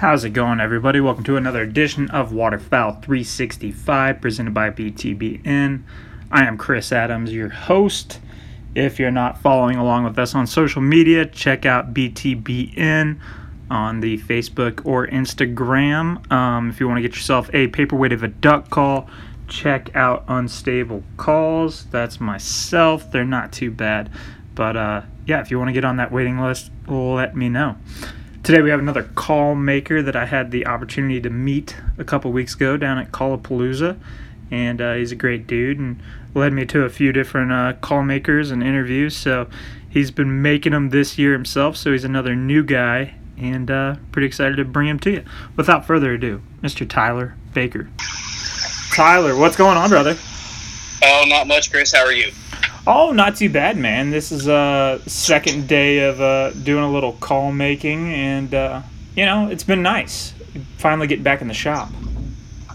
How's it going, everybody? Welcome to another edition of Waterfowl 365 presented by BTBN. I am Chris Adams, your host. If you're not following along with us on social media, check out BTBN on the Facebook or Instagram. Um, if you want to get yourself a paperweight of a duck call, check out Unstable Calls. That's myself. They're not too bad. But uh, yeah, if you want to get on that waiting list, let me know. Today we have another call maker that I had the opportunity to meet a couple weeks ago down at Callapalooza, and uh, he's a great dude and led me to a few different uh, call makers and interviews. So he's been making them this year himself, so he's another new guy, and uh, pretty excited to bring him to you. Without further ado, Mr. Tyler Baker. Tyler, what's going on, brother? Oh, not much, Chris. How are you? Oh, not too bad, man. This is a uh, second day of uh, doing a little call making, and uh, you know it's been nice. Finally, getting back in the shop.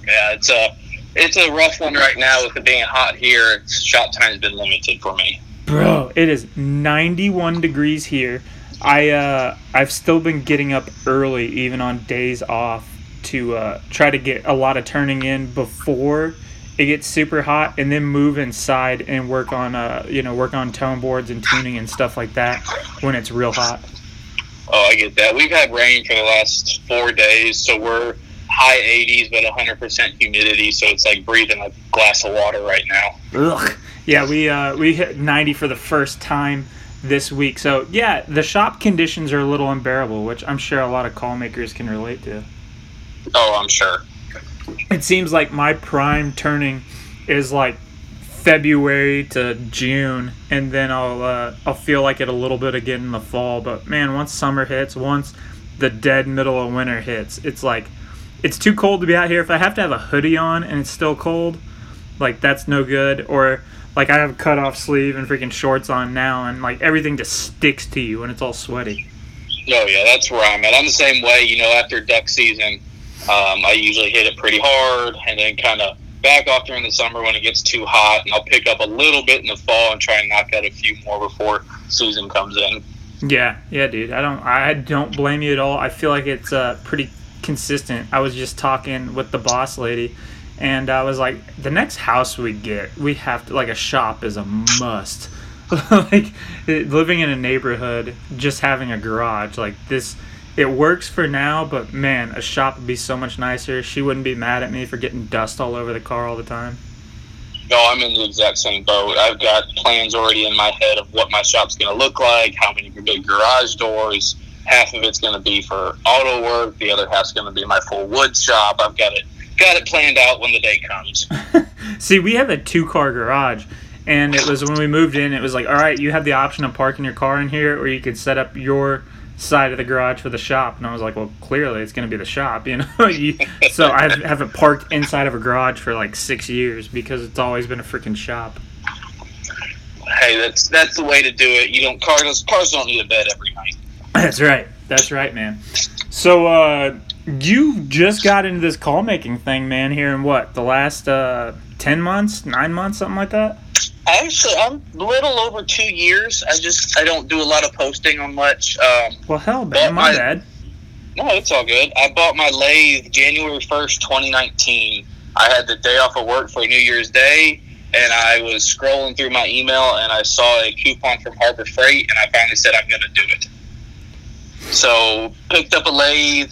Yeah, it's a it's a rough one right now with it being hot here. Shop time's been limited for me. Bro, it is 91 degrees here. I uh, I've still been getting up early, even on days off, to uh, try to get a lot of turning in before it gets super hot and then move inside and work on uh you know work on tone boards and tuning and stuff like that when it's real hot oh i get that we've had rain for the last four days so we're high 80s but 100% humidity so it's like breathing a glass of water right now Ugh. yeah we uh we hit 90 for the first time this week so yeah the shop conditions are a little unbearable which i'm sure a lot of call makers can relate to oh i'm sure it seems like my prime turning is like February to June, and then I'll uh, I'll feel like it a little bit again in the fall. But man, once summer hits, once the dead middle of winter hits, it's like it's too cold to be out here. If I have to have a hoodie on and it's still cold, like that's no good. Or like I have a cut off sleeve and freaking shorts on now, and like everything just sticks to you and it's all sweaty. Oh yeah, that's where I'm at. I'm the same way. You know, after duck season um, I usually hit it pretty hard and then kind of back off during the summer when it gets too hot, and I'll pick up a little bit in the fall and try and knock out a few more before season comes in. Yeah, yeah, dude. I don't, I don't blame you at all. I feel like it's uh, pretty consistent. I was just talking with the boss lady, and I was like, the next house we get, we have to like a shop is a must. like living in a neighborhood, just having a garage like this it works for now, but man, a shop would be so much nicer. She wouldn't be mad at me for getting dust all over the car all the time. No, I'm in the exact same boat. I've got plans already in my head of what my shop's going to look like, how many big garage doors. Half of it's going to be for auto work. The other half's going to be my full wood shop. I've got it got it planned out when the day comes. See, we have a two car garage, and it was when we moved in. It was like, all right, you have the option of parking your car in here, or you could set up your side of the garage for the shop, and I was like, well, clearly it's going to be the shop, you know. so I haven't parked inside of a garage for like six years because it's always been a freaking shop. Hey, that's that's the way to do it. You don't cars cars don't need a bed every night. That's right. That's right, man. So uh, you just got into this call making thing, man. Here in what the last uh, ten months, nine months, something like that. Actually, I'm a little over two years. I just I don't do a lot of posting on much. Um, well, hell, man, my, my bad. No, it's all good. I bought my lathe January first, 2019. I had the day off of work for New Year's Day, and I was scrolling through my email, and I saw a coupon from Harbor Freight, and I finally said I'm going to do it. So picked up a lathe,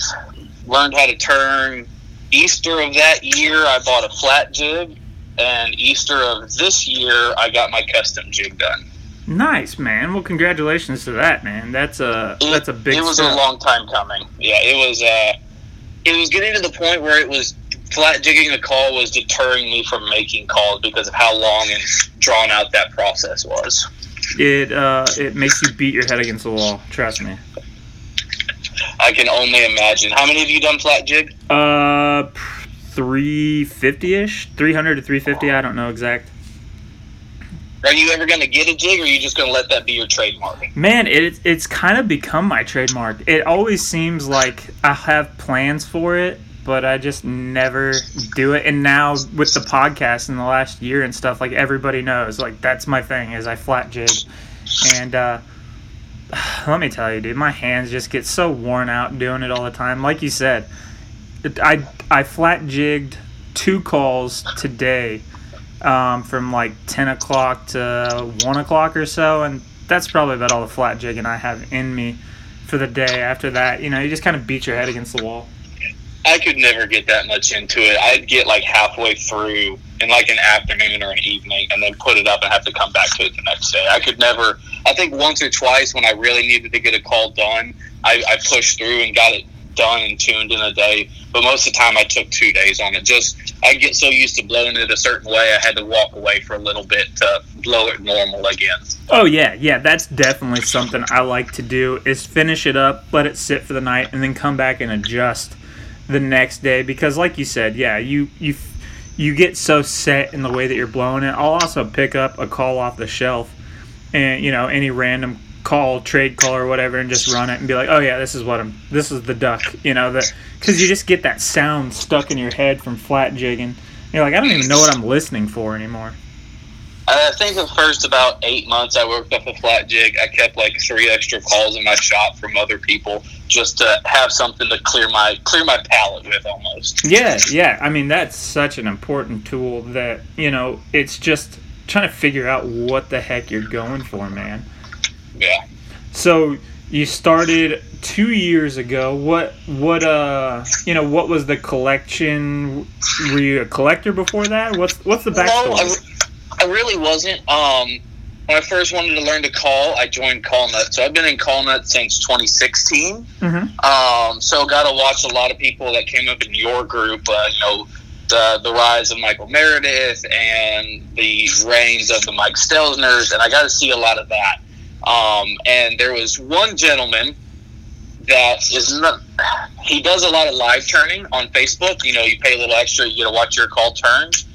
learned how to turn. Easter of that year, I bought a flat jig and Easter of this year, I got my custom jig done. Nice, man. Well, congratulations to that, man. That's a it, that's a big. It was step. a long time coming. Yeah, it was. Uh, it was getting to the point where it was flat jigging a call was deterring me from making calls because of how long and drawn out that process was. It uh, it makes you beat your head against the wall. Trust me. I can only imagine. How many of you done flat jig? Uh. 350 ish, 300 to 350. I don't know exact. Are you ever going to get a jig, or are you just going to let that be your trademark? Man, it, it's kind of become my trademark. It always seems like I have plans for it, but I just never do it. And now with the podcast in the last year and stuff, like everybody knows, like that's my thing is I flat jig. And uh, let me tell you, dude, my hands just get so worn out doing it all the time. Like you said, I I flat jigged two calls today um, from like 10 o'clock to 1 o'clock or so, and that's probably about all the flat jigging I have in me for the day. After that, you know, you just kind of beat your head against the wall. I could never get that much into it. I'd get like halfway through in like an afternoon or an evening and then put it up and have to come back to it the next day. I could never, I think once or twice when I really needed to get a call done, I, I pushed through and got it done and tuned in a day. But most of the time, I took two days on it. Just I get so used to blowing it a certain way, I had to walk away for a little bit to blow it normal again. Oh yeah, yeah, that's definitely something I like to do. Is finish it up, let it sit for the night, and then come back and adjust the next day. Because, like you said, yeah, you you you get so set in the way that you're blowing it. I'll also pick up a call off the shelf, and you know any random call, trade call or whatever, and just run it and be like, oh yeah, this is what I'm. This is the duck. You know that because you just get that sound stuck in your head from flat jigging. You're like, I don't even know what I'm listening for anymore. I think the first about eight months I worked up a flat jig, I kept like three extra calls in my shop from other people just to have something to clear my clear my palate with almost. Yeah, yeah. I mean that's such an important tool that, you know, it's just trying to figure out what the heck you're going for, man. Yeah. So you started two years ago. What what uh you know what was the collection? Were you a collector before that? What's what's the backstory? No, I, really wasn't. Um, when I first wanted to learn to call, I joined Call Nut. So I've been in Call Nut since 2016. Mm-hmm. Um, so got to watch a lot of people that came up in your group. Uh, you know, the the rise of Michael Meredith and the reigns of the Mike Stelzners, and I got to see a lot of that. Um, and there was one gentleman that is not. He does a lot of live turning on Facebook. You know, you pay a little extra, you get to watch your call turns.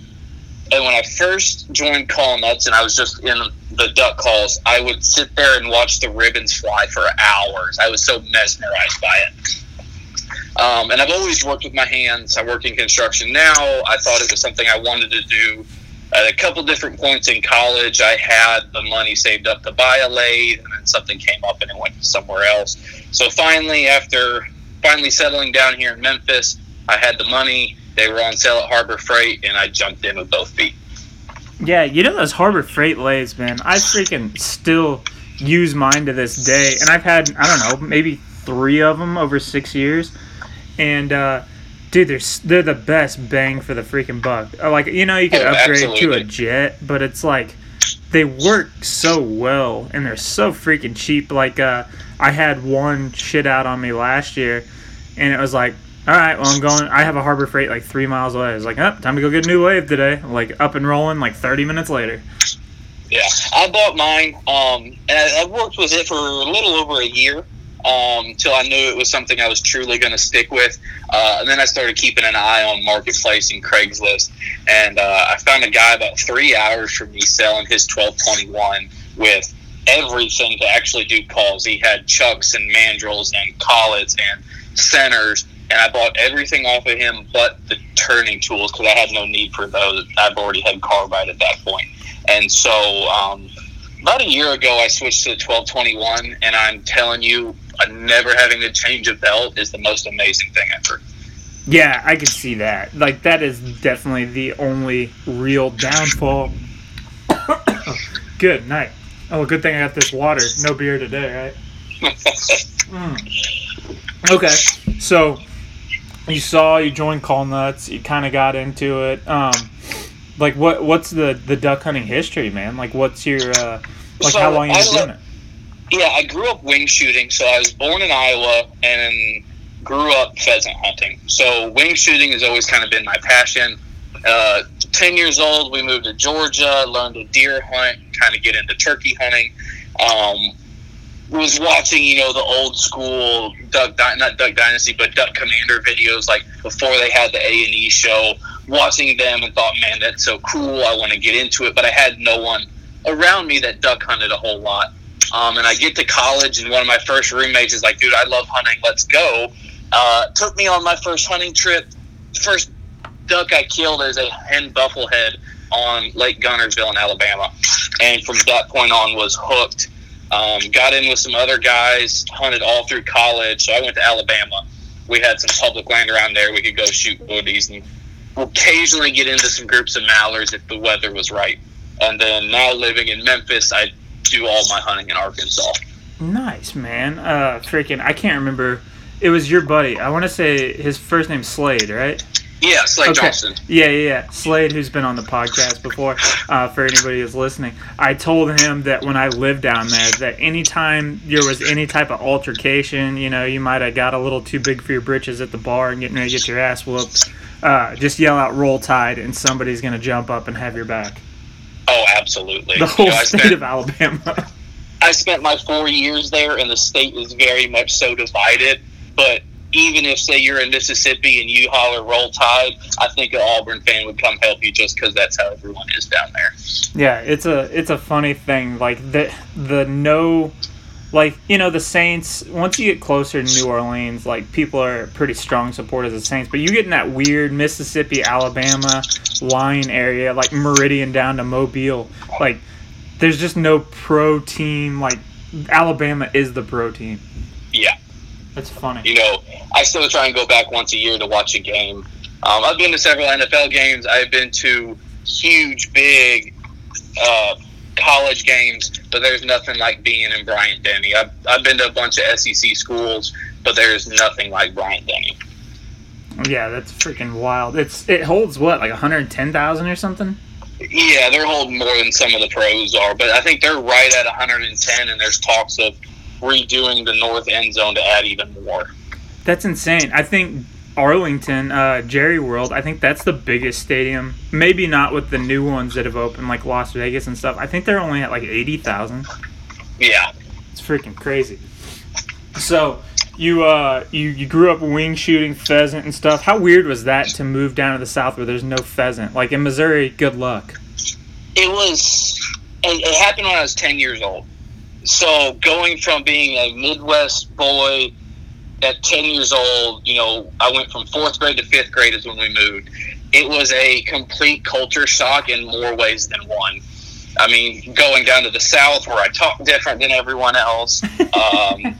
And when I first joined Call Nuts and I was just in the duck calls, I would sit there and watch the ribbons fly for hours. I was so mesmerized by it. Um, and I've always worked with my hands. I work in construction now. I thought it was something I wanted to do. At a couple different points in college, I had the money saved up to buy a lathe, and then something came up and it went somewhere else. So finally, after finally settling down here in Memphis, I had the money. They were on sale at Harbor Freight, and I jumped in with both feet. Yeah, you know those Harbor Freight lathes, man. I freaking still use mine to this day, and I've had I don't know maybe three of them over six years, and uh, dude, they're they're the best bang for the freaking buck. Uh, Like you know, you could Oh, upgrade to a absolutely. jet, but it's like they work so well and they're so freaking cheap. Like uh, I had one shit out on me last year, and it was like. All right, well, I'm going. I have a Harbor Freight like three miles away. I was like, oh, time to go get a new wave today. Like up and rolling like 30 minutes later. Yeah, I bought mine, um, and I, I worked with it for a little over a year um, until I knew it was something I was truly going to stick with. Uh, and then I started keeping an eye on Marketplace and Craigslist, and uh, I found a guy about three hours from me selling his 1221 with everything to actually do calls. He had chucks and mandrels and collets and centers, and I bought everything off of him but the turning tools because I had no need for those. I've already had carbide at that point. And so, um, about a year ago, I switched to the 1221, and I'm telling you, uh, never having to change a belt is the most amazing thing ever. Yeah, I can see that. Like that is definitely the only real downfall. good night. Oh, good thing I got this water. No beer today, right? Mm. Okay, so you saw you joined Call Nuts. You kind of got into it. Um, like what? What's the the duck hunting history, man? Like what's your uh, like So, how long you been doing it? Yeah, I grew up wing shooting, so I was born in Iowa and grew up pheasant hunting. So wing shooting has always kind of been my passion. Uh, Ten years old, we moved to Georgia, learned to deer hunt, kind of get into turkey hunting. Um, was watching, you know, the old school Duck, not Duck Dynasty, but Duck Commander videos, like before they had the A and E show. Watching them and thought, man, that's so cool. I want to get into it, but I had no one around me that duck hunted a whole lot. Um, and I get to college, and one of my first roommates is like, "Dude, I love hunting. Let's go." Uh, took me on my first hunting trip. First duck I killed is a hen bufflehead on Lake Guntersville in Alabama, and from that point on was hooked. Um, got in with some other guys, hunted all through college. So I went to Alabama. We had some public land around there. We could go shoot woodies and occasionally get into some groups of mallards if the weather was right. And then now living in Memphis, I do all my hunting in Arkansas. Nice, man. Uh, freaking, I can't remember. It was your buddy. I want to say his first name's Slade, right? Yeah, Slade okay. Johnson. Yeah, yeah, yeah. Slade, who's been on the podcast before, uh, for anybody who's listening, I told him that when I lived down there, that anytime there was any type of altercation, you know, you might have got a little too big for your britches at the bar and getting ready to get your ass whooped, uh, just yell out "Roll Tide" and somebody's gonna jump up and have your back. Oh, absolutely. The whole you know, state spent, of Alabama. I spent my four years there, and the state is very much so divided. But even if, say, you're in Mississippi and you holler "Roll Tide," I think an Auburn fan would come help you just because that's how everyone is down there. Yeah, it's a it's a funny thing. Like the the no like you know the Saints. Once you get closer to New Orleans, like people are pretty strong supporters of the Saints. But you get in that weird Mississippi, Alabama line area, like Meridian down to Mobile. Like there's just no pro team. Like Alabama is the pro team. Yeah, that's funny. You know, I still try and go back once a year to watch a game. Um, I've been to several NFL games. I've been to huge, big. Uh, college games, but there's nothing like being in Bryant Denny. I've, I've been to a bunch of SEC schools, but there's nothing like Bryant Denny. Yeah, that's freaking wild. It's it holds what like 110,000 or something. Yeah, they're holding more than some of the pros are, but I think they're right at 110, and there's talks of redoing the north end zone to add even more. That's insane. I think Arlington, uh, Jerry World. I think that's the biggest stadium. Maybe not with the new ones that have opened, like Las Vegas and stuff. I think they're only at like eighty thousand. Yeah, it's freaking crazy. So you uh you you grew up wing shooting pheasant and stuff. How weird was that to move down to the south where there's no pheasant? Like in Missouri, good luck. It was. It, it happened when I was ten years old. So going from being a Midwest boy at 10 years old, you know, I went from fourth grade to fifth grade is when we moved. It was a complete culture shock in more ways than one. I mean, going down to the South where I talk different than everyone else, um,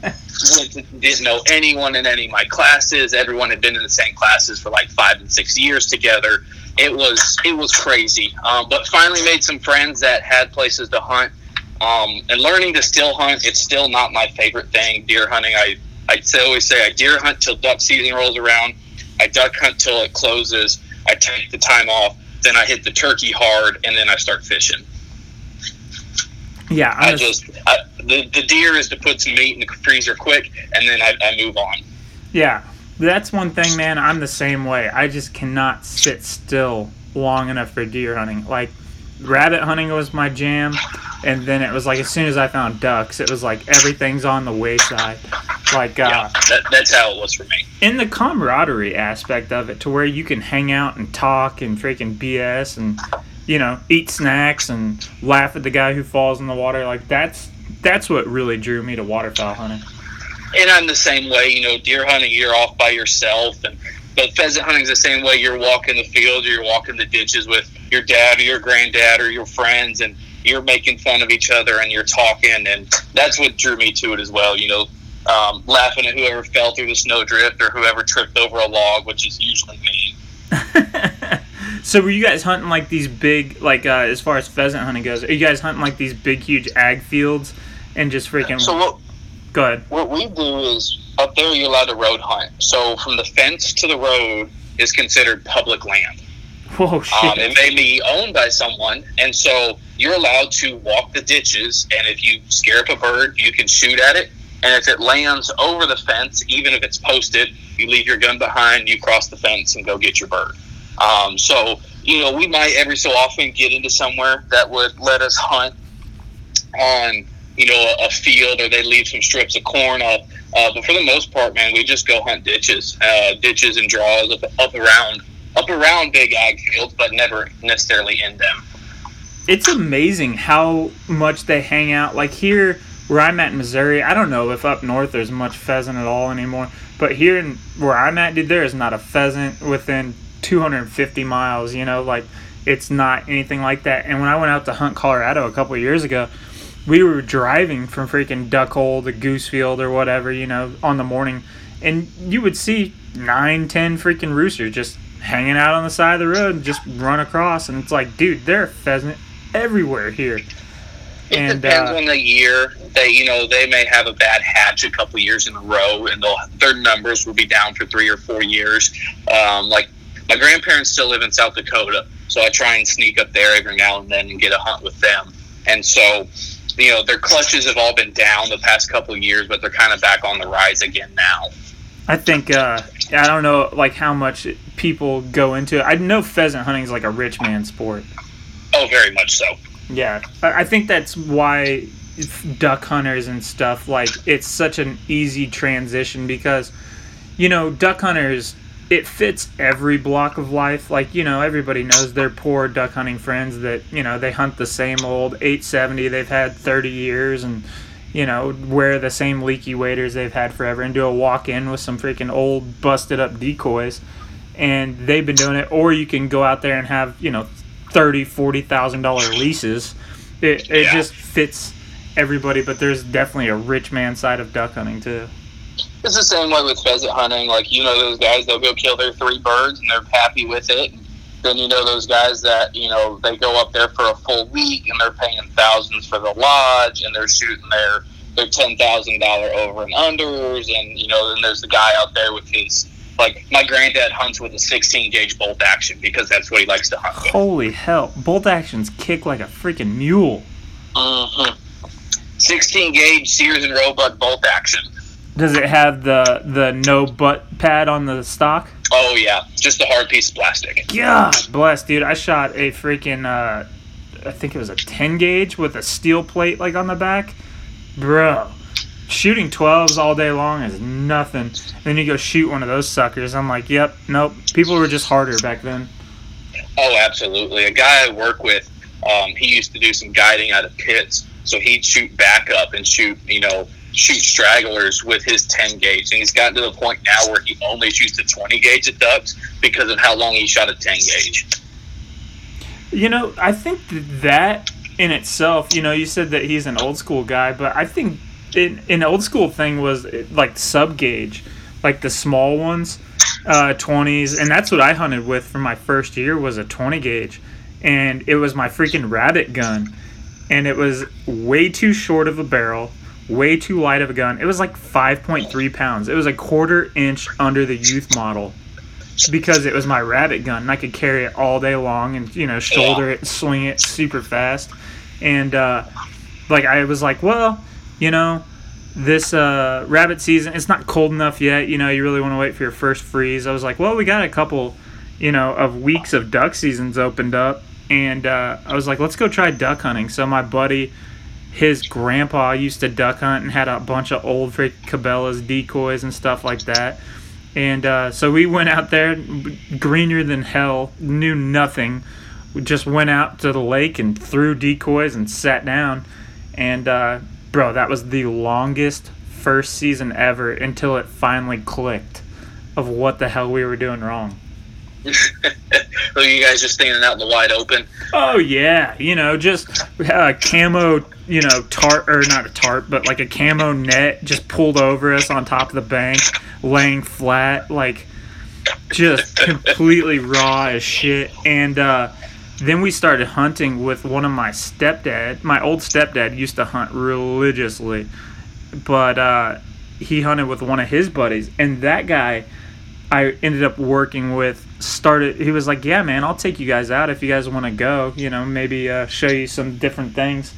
didn't know anyone in any of my classes. Everyone had been in the same classes for like five and six years together. It was it was crazy, um, but finally made some friends that had places to hunt. Um, and learning to still hunt, it's still not my favorite thing. Deer hunting, I I always say I deer hunt till duck season rolls around. I duck hunt till it closes. I take the time off. Then I hit the turkey hard, and then I start fishing. Yeah, I'm i just I, the the deer is to put some meat in the freezer quick, and then I, I move on. Yeah, that's one thing, man. I'm the same way. I just cannot sit still long enough for deer hunting. Like rabbit hunting was my jam, and then it was like as soon as I found ducks, it was like everything's on the wayside. Like, uh, yeah, that, that's how it was for me. In the camaraderie aspect of it, to where you can hang out and talk and freaking BS and you know eat snacks and laugh at the guy who falls in the water. Like that's that's what really drew me to waterfowl hunting. And I'm the same way. You know, deer hunting, you're off by yourself, and but pheasant hunting is the same way. You're walking the field, or you're walking the ditches with your dad or your granddad or your friends, and you're making fun of each other and you're talking, and that's what drew me to it as well. You know, um, laughing at whoever fell through the snowdrift or whoever tripped over a log, which is usually me. so were you guys hunting like these big, like uh, as far as pheasant hunting goes? Are you guys hunting like these big, huge ag fields and just freaking? So what? Go ahead. What we do is up there you're allowed to road hunt. So from the fence to the road is considered public land. Whoa, shit. Um, it may be owned by someone, and so you're allowed to walk the ditches. And if you scare up a bird, you can shoot at it. And if it lands over the fence, even if it's posted, you leave your gun behind, you cross the fence, and go get your bird. Um, so you know, we might every so often get into somewhere that would let us hunt on you know a, field, or they leave some strips of corn up. Uh, but for the most part, man, we just go hunt ditches, uh, ditches and draws up, up around up around big ag fields, but never necessarily in them. it's amazing how much they hang out. Like here, where I'm at in Missouri, I don't know if up north there's much pheasant at all anymore. But here, in, where I'm at, dude, there is not a pheasant within 250 miles. You know, like it's not anything like that. And when I went out to hunt Colorado a couple years ago, we were driving from freaking Duck Hole to Goosefield or whatever, you know, on the morning, and you would see nine, ten freaking roosters just hanging out on the side of the road and just run across, and it's like, dude, there are pheasant everywhere here. It And, depends uh, on the year. They, you know, they may have a bad hatch a couple years in a row, and they'll, their numbers will be down for three or four years. Um, like my grandparents still live in South Dakota, so I try and sneak up there every now and then and get a hunt with them. And so, you know, their clutches have all been down the past couple of years, but they're kind of back on the rise again now. I think uh, I don't know like how much people go into it. I know pheasant hunting is like a rich man sport. Oh, very much so. Yeah, I I think that's why duck hunters and stuff like it's such an easy transition because you know duck hunters it fits every block of life. Like you know everybody knows their poor duck hunting friends that you know they hunt the same old 870 they've had 30 years and you know wear the same leaky waders they've had forever and do a walk in with some freaking old busted up decoys. And they've been doing it. Or you can go out there and have you know thirty forty thousand dollar leases. It, it Yeah. just fits everybody but there's definitely a rich man side of duck hunting too It's the same way with pheasant hunting. Like you know, those guys they'll go kill their three birds and they're happy with it. Then you know those guys that you know they go up there for a full week and they're paying thousands for the lodge and they're shooting their their ten thousand dollar over and unders and you know then there's the guy out there with his like my granddad hunts with a 16 gauge bolt action because that's what he likes to hunt with. holy hell bolt actions kick like a freaking mule hmm 16 gauge Sears and Roebuck bolt action. Does it have the the no butt pad on the stock Oh yeah, just a hard piece of plastic. God bless, dude. I shot a freaking, uh, I think it was a 10 gauge with a steel plate like on the back. Bro, shooting 12s all day long is nothing. then you go shoot one of those suckers. I'm like, yep, nope. People were just harder back then. Oh, absolutely. A guy I work with, um, he used to do some guiding out of pits, so he'd shoot back up and shoot, you know, shoot stragglers with his 10 gauge. And he's gotten to the point now where he only shoots a 20 gauge at ducks because of how long he shot a 10 gauge. You know, I think that, in itself, you know, you said that he's an old school guy, but I think an old school thing was eh, like sub gauge, like the small ones, uh, 20s, and that's what I hunted with for my first year was a 20 gauge, and it was my freaking rabbit gun, and it was way too short of a barrel, way too light of a gun. It was like 5.3 pounds. It was a quarter inch under the youth model because it was my rabbit gun and I could carry it all day long and you know shoulder it, swing it super fast, and uh, like I was like, well, you know, this uh, rabbit season it's not cold enough yet. You know, you really want to wait for your first freeze. I was like, well, we got a couple, you know, of weeks of duck seasons opened up, and uh, I was like, let's go try duck hunting. So my buddy. His grandpa used to duck hunt and had a bunch of old freak Cabela's decoys and stuff like that. And uh, so we went out there, greener than hell, knew nothing. We just went out to the lake and threw decoys and sat down. And uh, bro, that was the longest first season ever until it finally clicked of what the hell we were doing wrong. So you guys just standing out in the wide open. Oh yeah, you know, just a camo, you know, tarp or not a tarp, but like a camo net just pulled over us on top of the bank, laying flat, like just completely raw as shit. And uh, then we started hunting with one of my stepdad. My old stepdad used to hunt religiously, but uh, he hunted with one of his buddies, and that guy. I ended up working with started he was like yeah man i'll take you guys out if you guys want to go you know maybe uh, show you some different things.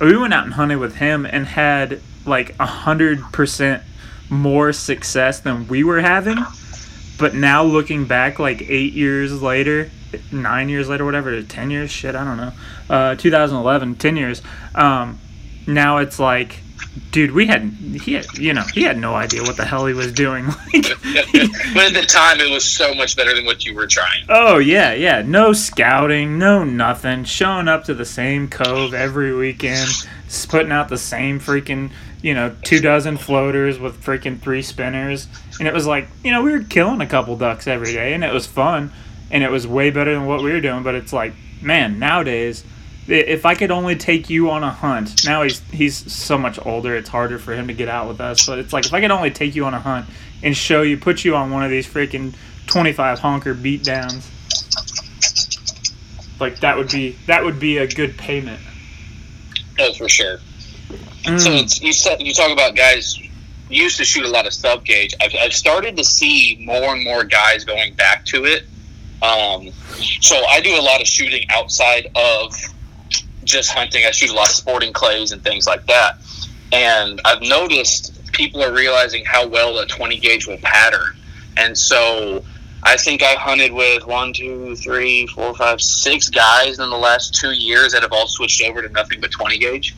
We went out and hunted with him and had like a hundred percent more success than we were having. But now looking back like eight years later nine years later whatever 10 years shit i don't know uh, 2011 10 years um, now it's like dude, we had he had you know he had no idea what the hell he was doing. Like, but at the time, it was so much better than what you were trying. oh yeah, yeah, no scouting, no nothing, showing up to the same cove every weekend, putting out the same freaking you know two dozen floaters with freaking three spinners, and it was like you know we were killing a couple ducks every day, and it was fun, and it was way better than what we were doing. But it's like man, nowadays if I could only take you on a hunt, now he's he's so much older, it's harder for him to get out with us. But it's like if I could only take you on a hunt and show you, put you on one of these freaking twenty five honker beat downs, like that would be that would be a good payment. No, for sure. So Mm, it's, you said you talk about guys used to shoot a lot of sub gauge. I've, I've started to see more and more guys going back to it. Um, so I do a lot of shooting outside of just hunting. I shoot a lot of sporting clays and things like that. And I've noticed people are realizing how well a 20 gauge will pattern. And so I think I've hunted with one, two, three, four, five, six guys in the last two years that have all switched over to nothing but 20 gauge.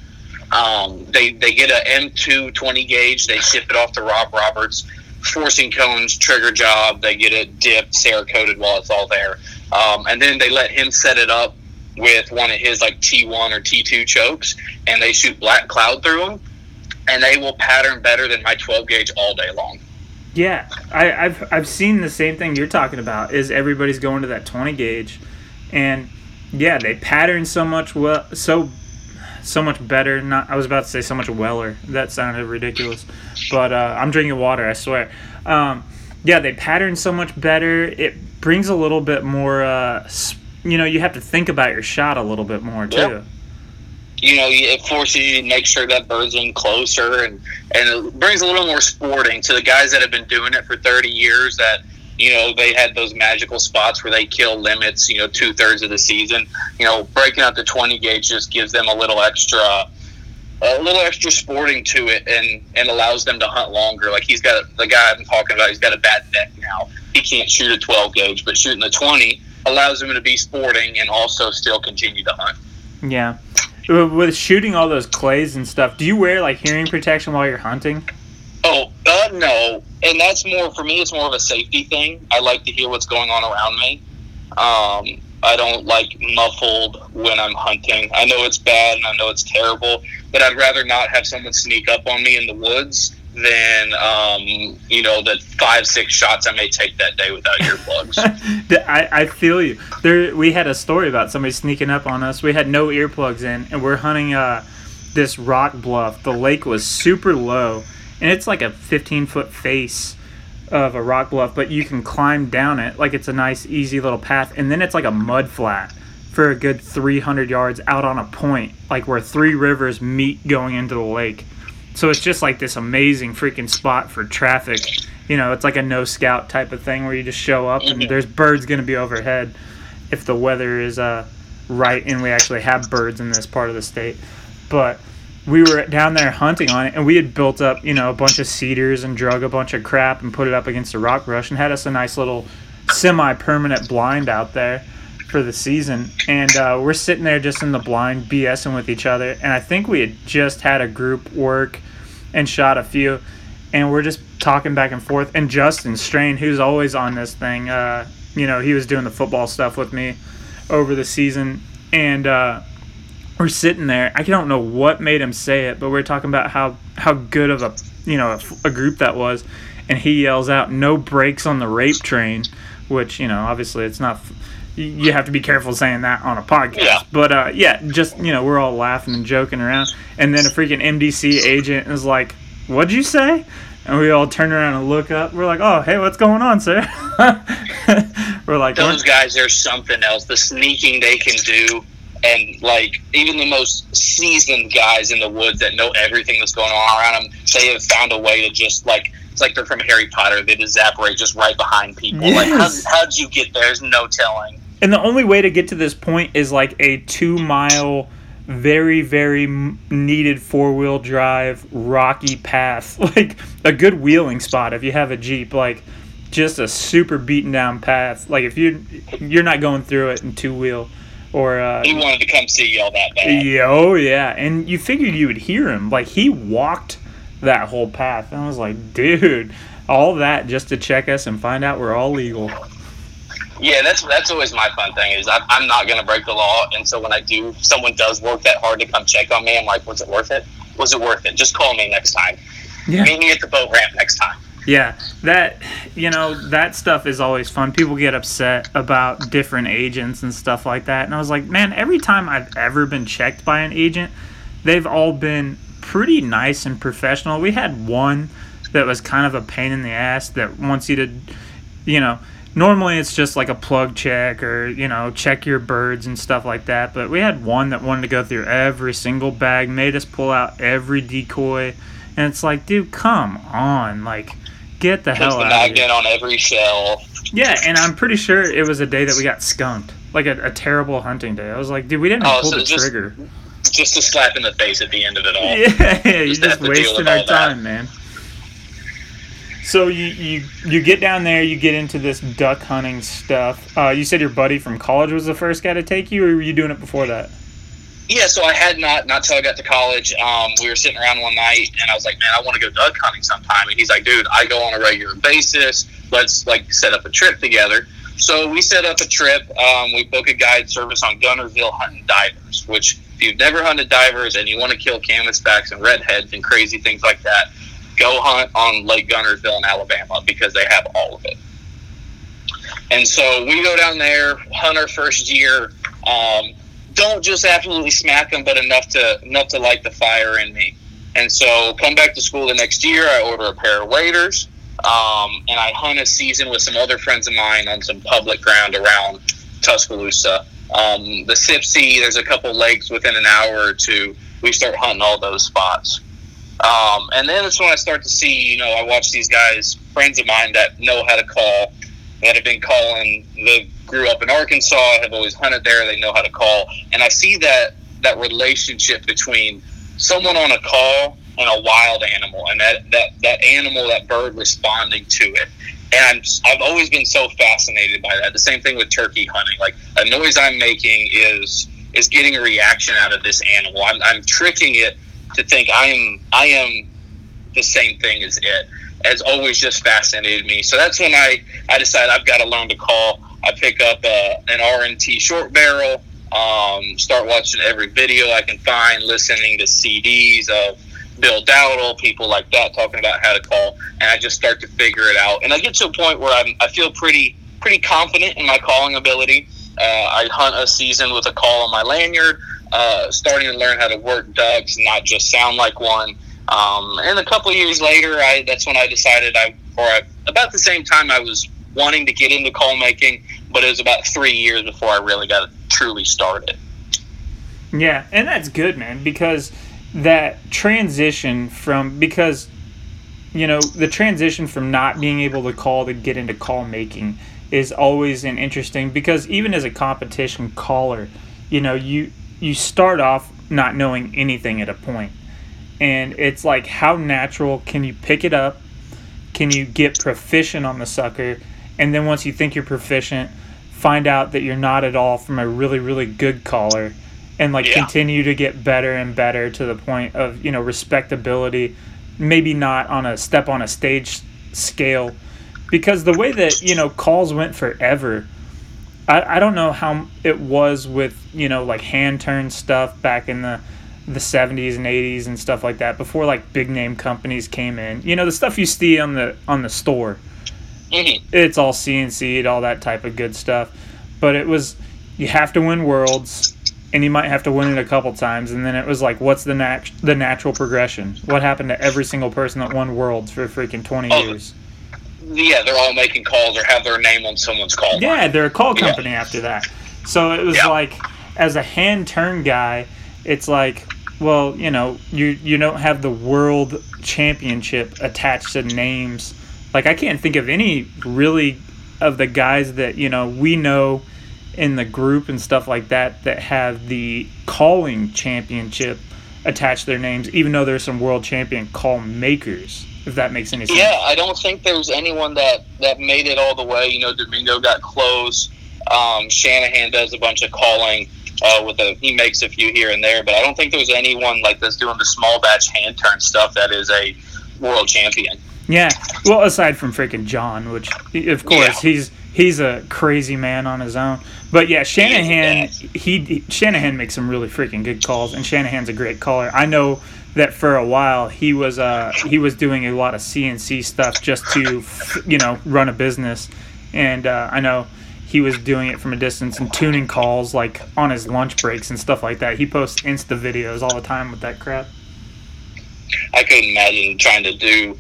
Um, they they get a M2 20 gauge. They ship it off to Rob Roberts, forcing cones, trigger job. They get it dipped, Cerakoted while it's all there, um, and then they let him set it up with one of his like T1 or T2 chokes, and they shoot black cloud through them, and they will pattern better than my 12 gauge all day long. yeah, I, I've I've seen the same thing you're talking about. Is everybody's going to that twenty gauge, and yeah, they pattern so much well, so so much better. Not I was about to say so much weller. That sounded ridiculous, but uh, I'm drinking water. I swear. Um, yeah, they pattern so much better. It brings a little bit more. Uh, you know, you have to think about your shot a little bit more too. Yep. you know, it forces you to make sure that bird's in closer, and and it brings a little more sporting to the guys that have been doing it for thirty years. That you know they had those magical spots where they kill limits. You know, two thirds of the season. You know, breaking out the twenty gauge just gives them a little extra. A little extra sporting to it, and and allows them to hunt longer. Like he's got the guy I'm talking about. He's got a bad neck now. He can't shoot a 12 gauge, but shooting the 20 allows them to be sporting and also still continue to hunt. Yeah. With shooting all those clays and stuff, do you wear like hearing protection while you're hunting? Oh, uh, no. And that's more, for me, it's more of a safety thing. I like to hear what's going on around me. Um, I don't like muffled when I'm hunting. I know it's bad and I know it's terrible, but I'd rather not have someone sneak up on me in the woods than, um, you know, the five, six shots I may take that day without earplugs. I, I feel you. There, we had a story about somebody sneaking up on us. We had no earplugs in, and we're hunting uh, this rock bluff. The lake was super low, and it's like a 15 foot face of a rock bluff, but you can climb down it like it's a nice, easy little path. And then it's like a mud flat for a good 300 yards out on a point, like where three rivers meet going into the lake. So it's just like this amazing freaking spot for traffic. You know, it's like a no scout type of thing where you just show up and there's birds going to be overhead if the weather is uh, right and we actually have birds in this part of the state. But we were down there hunting on it and we had built up, you know, a bunch of cedars and drug a bunch of crap and put it up against a rock brush and had us a nice little semi permanent blind out there for the season. And uh, we're sitting there just in the blind BSing with each other. And I think we had just had a group work and shot a few. And we're just talking back and forth. And Justin Strain, who's always on this thing, uh, you know, he was doing the football stuff with me over the season. And uh, we're sitting there. I don't know what made him say it, but we're talking about how, how good of a, you know, a, a group that was. And he yells out, no brakes on the rape train, which, you know, obviously it's not you have to be careful saying that on a podcast. Yeah. But uh, yeah, just you know, we're all laughing and joking around, and then a freaking MDC agent is like, "What'd you say?" And we all turn around and look up. We're like, "Oh, hey, what's going on, sir?" we're like, Those guys, there's something else. The sneaking they can do, and like even the most seasoned guys in the woods that know everything that's going on around them, they have found a way to just like it's like they're from Harry Potter. They just evaporate just right behind people. Like how, Yes. how'd you get there? There's no telling. And the only way to get to this point is like a two mile, very, very needed four wheel drive, rocky path. Like a good wheeling spot if you have a Jeep. Like just a super beaten down path. Like if you you're not going through it in two wheel. or uh, he wanted to come see y'all that bad. Yeah, oh yeah, and you figured you would hear him. Like he walked that whole path, and I was like, dude, all that just to check us and find out we're all legal. Yeah, that's that's always my fun thing is I, I'm not gonna break the law, and so when I do, someone does work that hard to come check on me. I'm like, was it worth it? Was it worth it? Just call me next time. Yeah. Meet me at the boat ramp next time. Yeah, that you know that stuff is always fun. People get upset about different agents and stuff like that, and I was like, man, every time I've ever been checked by an agent, they've all been pretty nice and professional. We had one that was kind of a pain in the ass that wants you to, you know, normally it's just like a plug check or you know check your birds and stuff like that. But we had one that wanted to go through every single bag, made us pull out every decoy, and it's like, dude, come on, like Get the Puts hell the out of here. magnet on every shell. Yeah, and I'm pretty sure it was a day that we got skunked. Like a, a terrible hunting day. I was like, dude, we didn't Oh, pull so the just- trigger. Just a slap in the face at the end of it all. Yeah, Just just wasting our all that. time, man. So you, you you get down there, you get into this duck hunting stuff. Uh, you said your buddy from college was the first guy to take you, or were you doing it before that? Yeah, so I had not not till I got to college. Um, we were sitting around one night, and I was like, "Man, I want to go duck hunting sometime." And he's like, "Dude, I go on a regular basis. Let's like set up a trip together." So we set up a trip. Um, we book a guide service on Guntersville hunting divers. Which, if you've never hunted divers and you want to kill canvasbacks and redheads and crazy things like that, go hunt on Lake Guntersville in Alabama because they have all of it. And so we go down there, hunt our first year. Um, don't just absolutely smack them, but enough to enough to light the fire in me. And so come back to school the next year. I order a pair of waders, um, and I hunt a season with some other friends of mine on some public ground around Tuscaloosa. Um, the Sipsey, there's a couple lakes within an hour or two. We start hunting all those spots. Um, and then it's when I start to see, you know, I watch these guys, friends of mine that know how to call, that have been calling. They grew up in Arkansas, have always hunted there. They know how to call, and I see that that relationship between someone on a call and a wild animal, and that that that animal, that bird responding to it. And I'm, I've always been so fascinated by that. The same thing with turkey hunting. Like a noise I'm making is is getting a reaction out of this animal. I'm, I'm tricking it to think I am I am the same thing as it has always just fascinated me. So that's when I, I decided I've got to learn to call. I pick up uh, an RNT short barrel, um, start watching every video I can find, listening to CDs of Bill Dowdle, people like that talking about how to call, and I just start to figure it out. And I get to a point where I'm, I feel pretty pretty confident in my calling ability. Uh, I hunt a season with a call on my lanyard, uh, starting to learn how to work ducks, and not just sound like one. Um, and a couple years later, I that's when I decided I, or I, about the same time I was wanting to get into call making, but it was about three years before I really got truly started. Yeah, and that's good, man, because that transition from because you know the transition from not being able to call to get into call making is always an interesting because even as a competition caller, you know you you start off not knowing anything at a point, and it's like how natural can you pick it up? Can you get proficient on the sucker? And then once you think you're proficient, find out that you're not at all from a really really good caller and like Yeah. continue to get better and better to the point of you know respectability maybe not on a step on a stage scale because the way that you know calls went forever I, I don't know how it was with you know like hand turn stuff back in the the 70s and 80s and stuff like that before like big name companies came in you know the stuff you see on the on the store hmm it's all CNC'd, all that type of good stuff. But it was you have to win worlds, and you might have to win it a couple times, and then it was like, what's the nat- the natural progression? What happened to every single person that won worlds for freaking twenty Oh, years? Yeah, they're all making calls or have their name on someone's call. line. Yeah, they're a call Yeah. company after that. So it was Yeah. like, as a hand turn guy, it's like, well, you know, you you don't have the world championship attached to names. Like I can't think of any really of the guys that you know we know in the group and stuff like that that have the calling championship attached to their names, even though there's some world champion call makers. If that makes any sense. Yeah, I don't think there's anyone that that made it all the way. You know, Domingo got close. Um, Shanahan does a bunch of calling. Uh, with a he makes a few here and there, but I don't think there's anyone like that's doing the small batch hand turn stuff that is a world champion. Yeah. Well, aside from freaking John, which of course yeah. he's he's a crazy man on his own. But yeah, Shanahan he, he Shanahan makes some really freaking good calls, and Shanahan's a great caller. I know that for a while he was uh he was doing a lot of CNC stuff just to you know run a business, and uh, I know he was doing it from a distance and tuning calls like on his lunch breaks and stuff like that. He posts Insta videos all the time with that crap. I couldn't imagine trying to do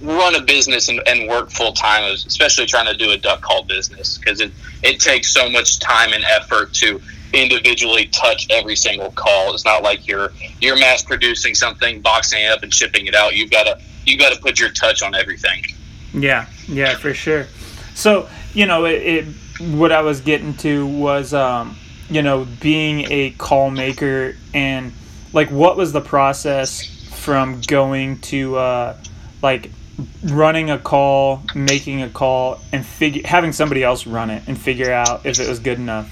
run a business and, and work full time, especially trying to do a duck call business because it, it takes so much time and effort to individually touch every single call. It's not like you're you're mass producing something, boxing it up, and shipping it out. You've got to you got to put your touch on everything. Yeah, yeah, for sure. So you know, it, it what I was getting to was um, you know being a call maker and like what was the process from going to uh, like running a call, making a call, and figure having somebody else run it and figure out if it was good enough.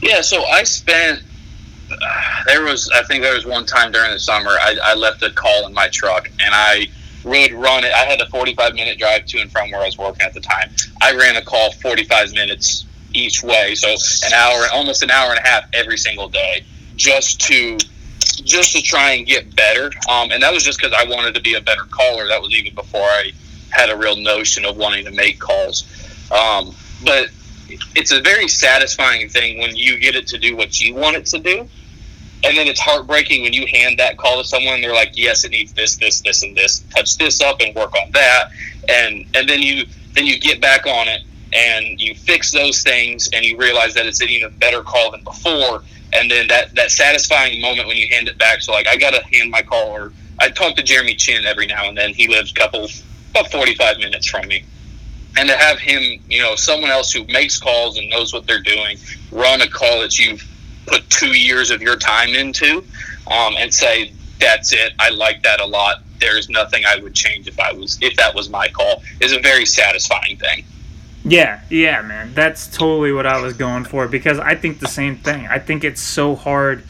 Yeah, so I spent. There was, I think there was one time during the summer I, I left a call in my truck and I would run it. I had a 45 minute drive to and from where I was working at the time. I ran a call 45 minutes each way, so an hour, almost an hour and a half every single day, just to just to try and get better. Um, and that was just because I wanted to be a better caller. That was even before I had a real notion of wanting to make calls. Um, but it's a very satisfying thing when you get it to do what you want it to do. And then it's heartbreaking when you hand that call to someone and they're like, yes, it needs this, this, this, and this. Touch this up and work on that. And, and then you, then you get back on it and you fix those things and you realize that it's an even better call than before and then that that satisfying moment when you hand it back. So like I gotta hand my call, or I talk to Jeremy Chin every now and then. He lives a couple about forty five minutes from me, and to have him, you know, someone else who makes calls and knows what they're doing, run a call that you've put two years of your time into, um, and say that's it. I like that a lot. There's nothing I would change if I was if that was my call. Is a very satisfying thing. Yeah, yeah, man. That's totally what I was going for because I think the same thing. I think it's so hard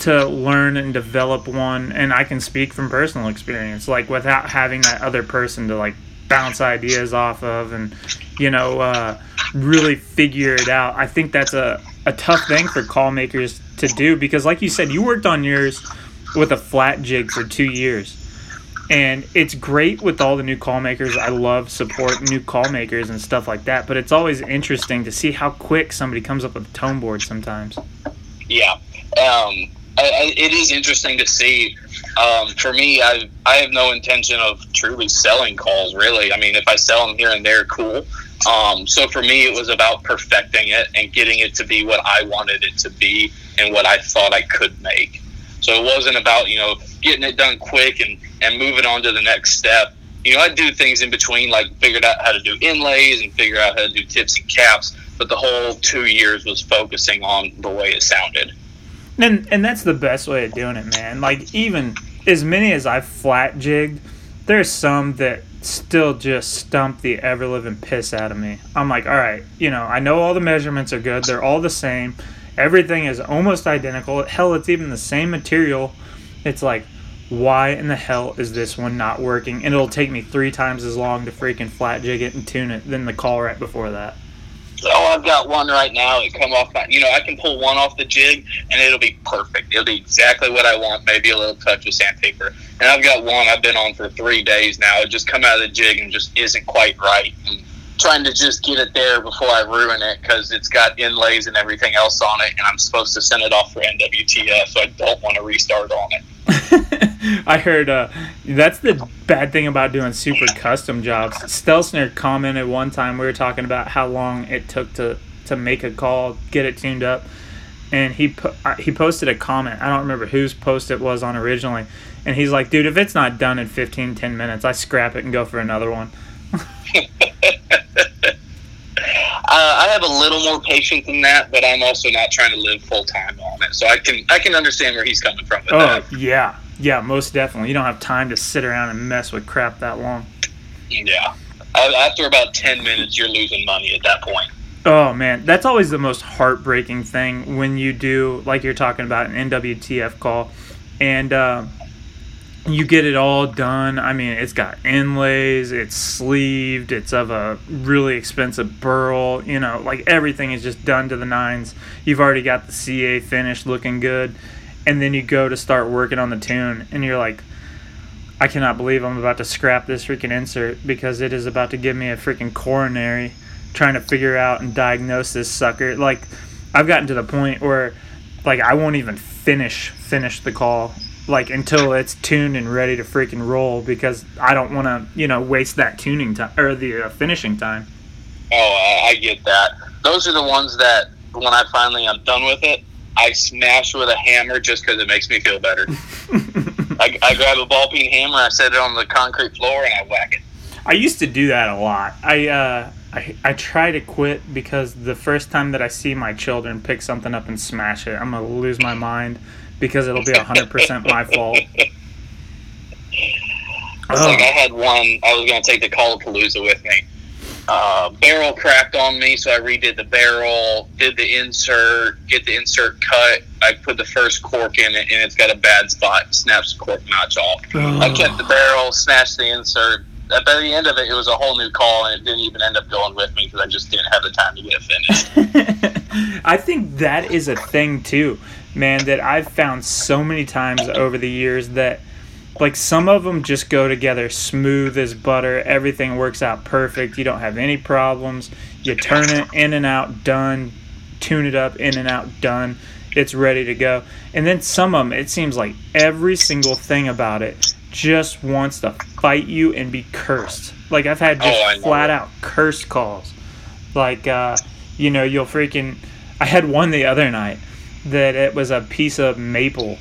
to learn and develop one and I can speak from personal experience like without having that other person to like bounce ideas off of and you know uh, really figure it out. I think that's a a tough thing for call makers to do because like you said you worked on yours with a flat jig for 2 years and it's great with all the new call makers. I love support new call makers and stuff like that. But it's always interesting to see how quick somebody comes up with a tone board sometimes. Yeah, um, I, it is interesting to see. Um, for me, I I have no intention of truly selling calls. Really, I mean, if I sell them here and there, cool. Um, so for me, it was about perfecting it and getting it to be what I wanted it to be and what I thought I could make. So it wasn't about you know getting it done quick and and moving on to the next step. You know, I do things in between, like figured out how to do inlays and figure out how to do tips and caps. But the whole two years was focusing on the way it sounded. And and that's the best way of doing it, man. Like even as many as I've flat jigged, there's some that still just stump the ever living piss out of me. I'm like, all right, you know, I know all the measurements are good. They're all the same. Everything is almost identical. Hell, it's even the same material. It's like, why in the hell is this one not working? And it'll take me three times as long to freaking flat jig it and tune it than the call right before that. Oh, I've got one right now. It come off my, you know, I can pull one off the jig and it'll be perfect. It'll be exactly what I want. Maybe a little touch of sandpaper. And I've got one I've been on for three days now. It just come out of the jig and just isn't quite right. And trying to just get it there before I ruin it because it's got inlays and everything else on it, and I'm supposed to send it off for NWTF, so I don't want to restart on it. I heard uh, that's the bad thing about doing super custom jobs. Stelzner commented one time we were talking about how long it took to to make a call, get it tuned up, and he po- he posted a comment. I don't remember whose post it was on originally, and he's like, "Dude, if it's not done in 15, 10 minutes, I scrap it and go for another one." Uh, I have a little more patience than that, but I'm also not trying to live full time on it. So I can I can understand where he's coming from. oh that. yeah, yeah, most definitely. You don't have time to sit around and mess with crap that long. Yeah, after about ten minutes, you're losing money at that point. Oh man, that's always the most heartbreaking thing when you do like you're talking about an NWTF call, and uh, you get it all done. I mean, it's got inlays, it's sleeved, it's of a really expensive burl. You know, like everything is just done to the nines. You've already got the CA finish looking good, and then you go to start working on the tune, and you're like. I cannot believe I'm about to scrap this freaking insert because it is about to give me a freaking coronary trying to figure out and diagnose this sucker. Like I've gotten to the point where like I won't even finish finish the call like until it's tuned and ready to freaking roll because I don't want to you know waste that tuning time or the uh, finishing time. Oh, I get that. Those are the ones that when I finally i'm done with it, I smash with a hammer just because it makes me feel better. I, I grab a ball peen hammer, I set it on the concrete floor, and I whack it. I used to do that a lot. I uh, I, I try to quit because the first time that I see my children pick something up and smash it, I'm gonna lose my mind because it'll be hundred percent my fault. It's oh. like I had one. I was gonna take the Callapalooza with me. Uh, barrel cracked on me, so I redid the barrel, did the insert, get the insert cut. I put the first cork in it, and it's got a bad spot. Snaps the cork notch off. Oh. I kept the barrel, smashed the insert, By the end of it, it was a whole new call, and it didn't even end up going with me because I just didn't have the time to get it finished. I think that is a thing too, man. That I've found so many times over the years that, like, some of them just go together smooth as butter. Everything works out perfect. You don't have any problems. You turn it in and out, done. Tune it up, in and out, done. It's ready to go. And then some of them, it seems like every single thing about it just wants to fight you and be cursed. Like I've had just oh, flat out cursed calls. Like uh, you know, you'll freaking I had one the other night that it was a piece of maple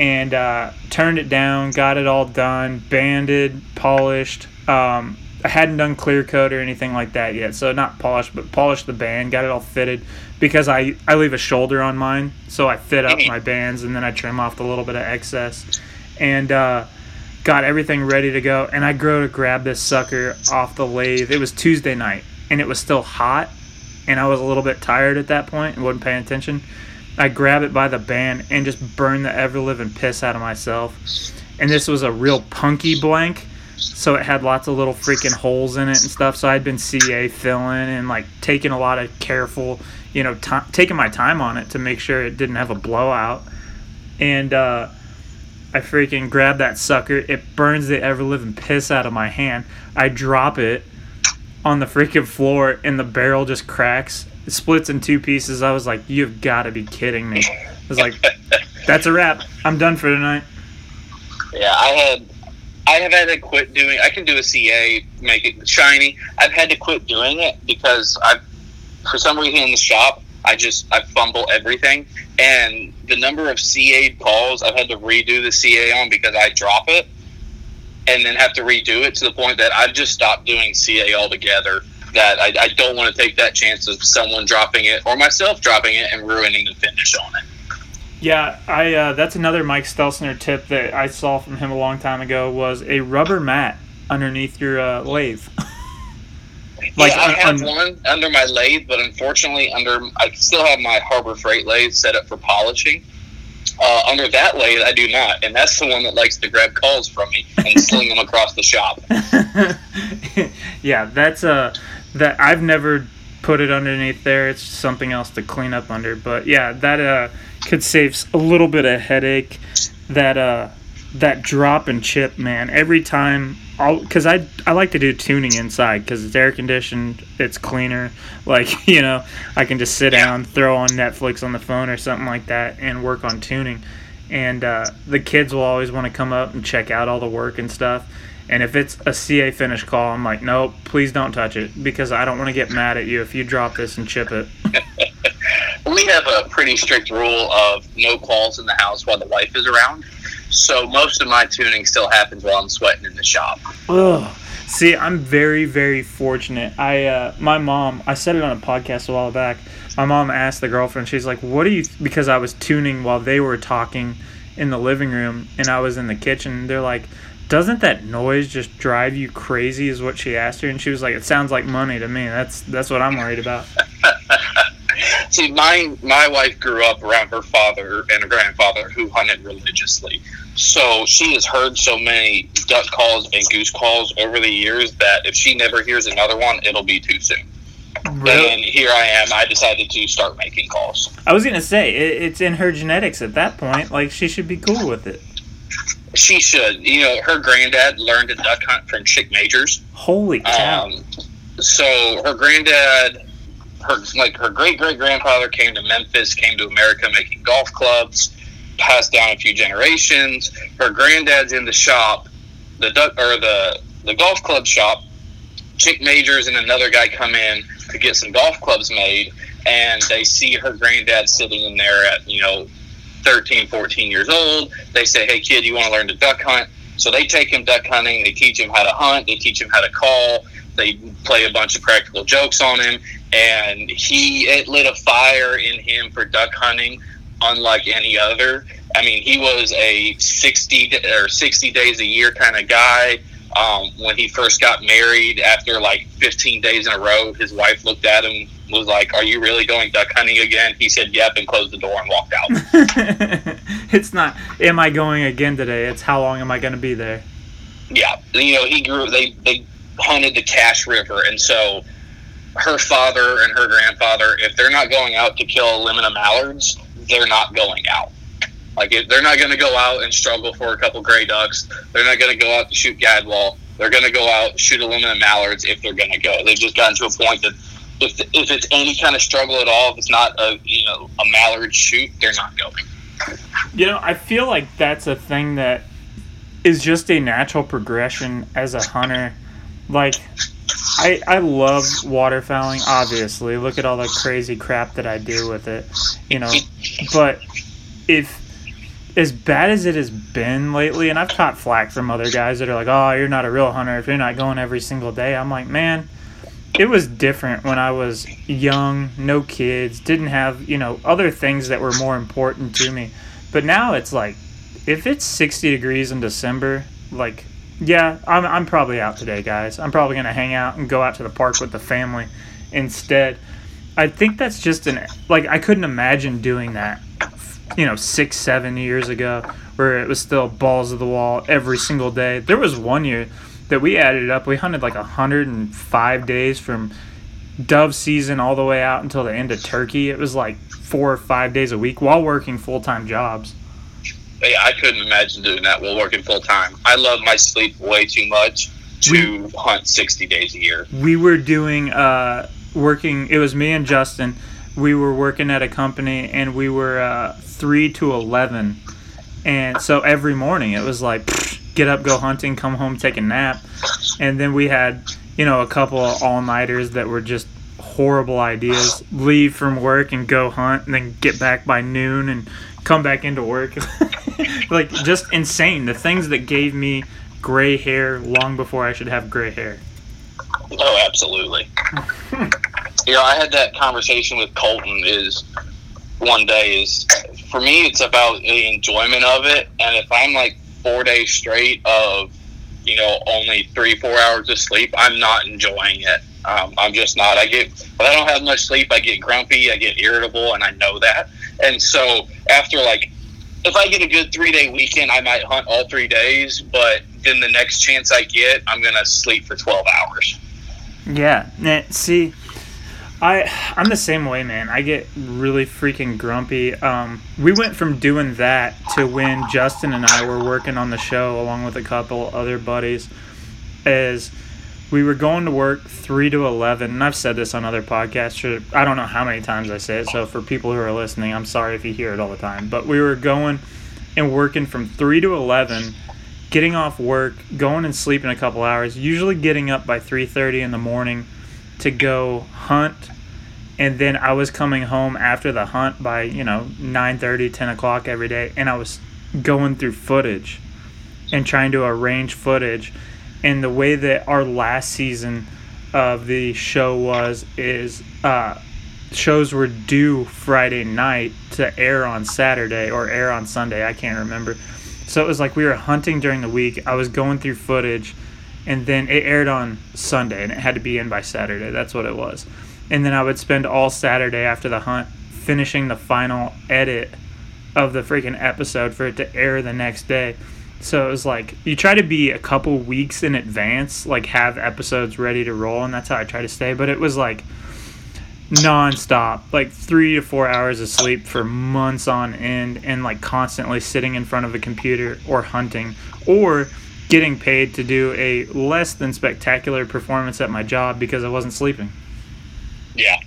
and uh, turned it down, got it all done, banded, polished. Um, I hadn't done clear coat or anything like that yet, so not polished, but polished the band, got it all fitted because I, I leave a shoulder on mine, so I fit up my bands and then I trim off the little bit of excess. And uh, got everything ready to go, and I go to grab this sucker off the lathe. It was Tuesday night, and it was still hot, and I was a little bit tired at that point and wasn't paying attention. I grab it by the band and just burn the ever living piss out of myself. And this was a real punky blank, so it had lots of little freaking holes in it and stuff. So I'd been CA filling and like taking a lot of careful, you know, t- taking my time on it to make sure it didn't have a blowout. And uh, I freaking grab that sucker. It burns the ever living piss out of my hand. I drop it on the freaking floor, and the barrel just cracks. It splits in two pieces. I was like, "You've got to be kidding me!" I was like, "That's a wrap. I'm done for tonight." Yeah, I had, I have had to quit doing. I can do a CA, make it shiny. I've had to quit doing it because I, for some reason in the shop, I just I fumble everything, and the number of CA calls I've had to redo the CA on because I drop it, and then have to redo it to the point that I've just stopped doing CA altogether. That I, I don't want to take that chance of someone dropping it or myself dropping it and ruining the finish on it. Yeah, I uh, that's another Mike Stelzner tip that I saw from him a long time ago was a rubber mat underneath your uh, lathe. Like yeah, I have one under my lathe, but unfortunately, under I still have my Harbor Freight lathe set up for polishing. Uh, under that lathe, I do not, and that's the one that likes to grab calls from me and sling them across the shop. yeah, that's a uh, that I've never put it underneath there. It's something else to clean up under. But yeah, that uh, could save a little bit of headache. That uh, that drop and chip, man. Every time I'll because I I like to do tuning inside because it's air conditioned, it's cleaner. Like you know, I can just sit down, throw on Netflix on the phone or something like that, and work on tuning. And uh, the kids will always want to come up and check out all the work and stuff. And if it's a CA finish call, I'm like, nope, please don't touch it because I don't want to get mad at you if you drop this and chip it. we have a pretty strict rule of no calls in the house while the wife is around. So most of my tuning still happens while I'm sweating in the shop. Ugh. See, I'm very, very fortunate. I, uh, my mom, I said it on a podcast a while back. My mom asked the girlfriend, she's like, "What do you?" Because I was tuning while they were talking in the living room, and I was in the kitchen. They're like, "Doesn't that noise just drive you crazy?" Is what she asked her, and she was like, "It sounds like money to me. That's that's what I'm worried about." See, my my wife grew up around her father and her grandfather who hunted religiously. So she has heard so many duck calls and goose calls over the years that if she never hears another one, it'll be too soon. Really? And here I am. I decided to start making calls. I was gonna say it, it's in her genetics at that point. Like she should be cool with it. She should. You know, her granddad learned to duck hunt from Chick Majors. Holy cow! Um, so her granddad, her like her great great grandfather came to Memphis, came to America making golf clubs, passed down a few generations. Her granddad's in the shop, the duck or the the golf club shop. Chick Majors and another guy come in to get some golf clubs made, and they see her granddad sitting in there at you know 13, 14 years old. They say, "Hey kid, you want to learn to duck hunt?" So they take him duck hunting. They teach him how to hunt. They teach him how to call. They play a bunch of practical jokes on him, and he it lit a fire in him for duck hunting, unlike any other. I mean, he was a sixty or sixty days a year kind of guy. Um, when he first got married, after like 15 days in a row, his wife looked at him, was like, "Are you really going duck hunting again?" He said, "Yep," and closed the door and walked out. it's not. Am I going again today? It's how long am I going to be there? yeah, you know, he grew. They they hunted the Cache River, and so her father and her grandfather, if they're not going out to kill limina mallards, they're not going out. Like they're not going to go out and struggle for a couple gray ducks. They're not going to go out to shoot gadwall. They're going to go out shoot aluminum mallards if they're going to go. They've just gotten to a point that if if it's any kind of struggle at all, if it's not a you know a mallard shoot, they're not going. You know, I feel like that's a thing that is just a natural progression as a hunter. Like, I I love waterfowling. Obviously, look at all the crazy crap that I do with it. You know, but if as bad as it has been lately, and I've caught flack from other guys that are like, "Oh, you're not a real hunter if you're not going every single day." I'm like, man, it was different when I was young, no kids, didn't have you know other things that were more important to me. But now it's like, if it's 60 degrees in December, like, yeah, I'm I'm probably out today, guys. I'm probably gonna hang out and go out to the park with the family instead. I think that's just an like I couldn't imagine doing that you know six seven years ago where it was still balls of the wall every single day. There was one year that we added up. We hunted like 105 days from dove season all the way out until the end of turkey. It was like four or five days a week while working full-time jobs. Hey, I couldn't imagine doing that while working full time. I love my sleep way too much to hunt 60 days a year. we were doing uh working it was me and justin. We were working at a company and we were uh 3 to 11 and so every morning it was like get up go hunting come home take a nap. And then we had you know a couple of all-nighters that were just horrible ideas. Leave from work and go hunt and then get back by noon and come back into work. Like just insane. The things that gave me gray hair long before i should have gray hair. Oh, absolutely. you know, I had that conversation with Colton. Is one day is for me, it's about the enjoyment of it, and if I'm like four days straight of you know only three four hours of sleep, I'm not enjoying it. Um, I'm just not. I get I don't have much sleep, I get grumpy, I get irritable, and I know that. And so after like if I get a good three day weekend, I might hunt all three days, but then the next chance I get, I'm gonna sleep for twelve hours. Yeah, see, I I'm the same way, man. I get really freaking grumpy. Um, we went from doing that to when Justin and I were working on the show along with a couple other buddies, as we were going to work three to eleven. And I've said this on other podcasts. I don't know how many times I say it. So for people who are listening, I'm sorry if you hear it all the time. But we were going and working from three to eleven getting off work, going and sleeping a couple hours, usually getting up by 3:30 in the morning to go hunt, and then I was coming home after the hunt by you know 9:30, 10 o'clock every day, and I was going through footage and trying to arrange footage, and the way that our last season of the show was is uh, shows were due Friday night to air on Saturday or air on Sunday. I can't remember. So it was like we were hunting during the week. I was going through footage, and then it aired on Sunday, and it had to be in by Saturday. That's what it was. and then I would spend all Saturday after the hunt finishing the final edit of the freaking episode for it to air the next day. So it was like you try to be a couple weeks in advance, like have episodes ready to roll, and that's how I try to stay. But it was like nonstop, like three to four hours of sleep for months on end, and like constantly sitting in front of a computer or hunting or getting paid to do a less than spectacular performance at my job because I wasn't sleeping. Yeah,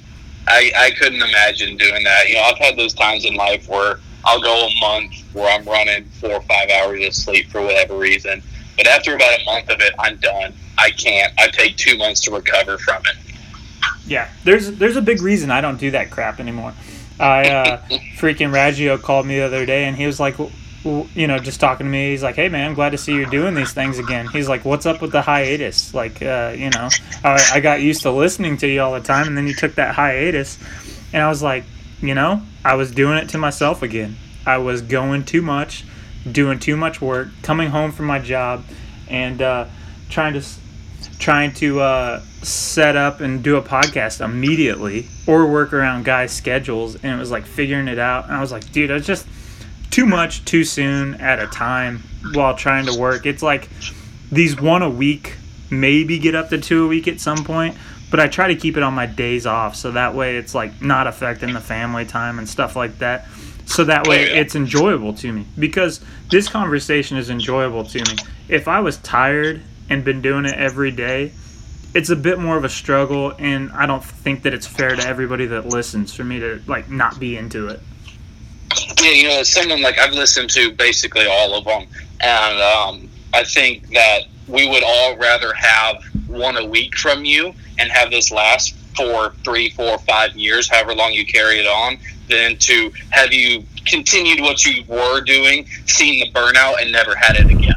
I, I couldn't imagine doing that. You know, I've had those times in life where I'll go a month where I'm running four or five hours of sleep for whatever reason. But after about a month of it, I'm done. I can't. I take two months to recover from it. Yeah, there's there's a big reason I don't do that crap anymore. I uh, freaking Raggio called me the other day and he was like, you know, just talking to me. He's like, "Hey man, I'm glad to see you're doing these things again." He's like, "What's up with the hiatus?" Like, uh, you know, I, I got used to listening to you all the time, and then you took that hiatus, and I was like, you know, I was doing it to myself again. I was going too much, doing too much work, coming home from my job, and uh, trying to trying to uh, set up and do a podcast immediately or work around guys' schedules, and it was like figuring it out. And I was like, dude, I was just too much too soon at a time while trying to work. It's like these one a week, maybe get up to two a week at some point, but I try to keep it on my days off so that way it's like not affecting the family time and stuff like that. So that way it's enjoyable to me because this conversation is enjoyable to me. If I was tired and been doing it every day, it's a bit more of a struggle and I don't think that it's fair to everybody that listens for me to like not be into it. Yeah, you know, someone like I've listened to basically all of them, and um, I think that we would all rather have one a week from you and have this last for three, four, five years, however long you carry it on, than to have you continued what you were doing, seen the burnout, and never had it again.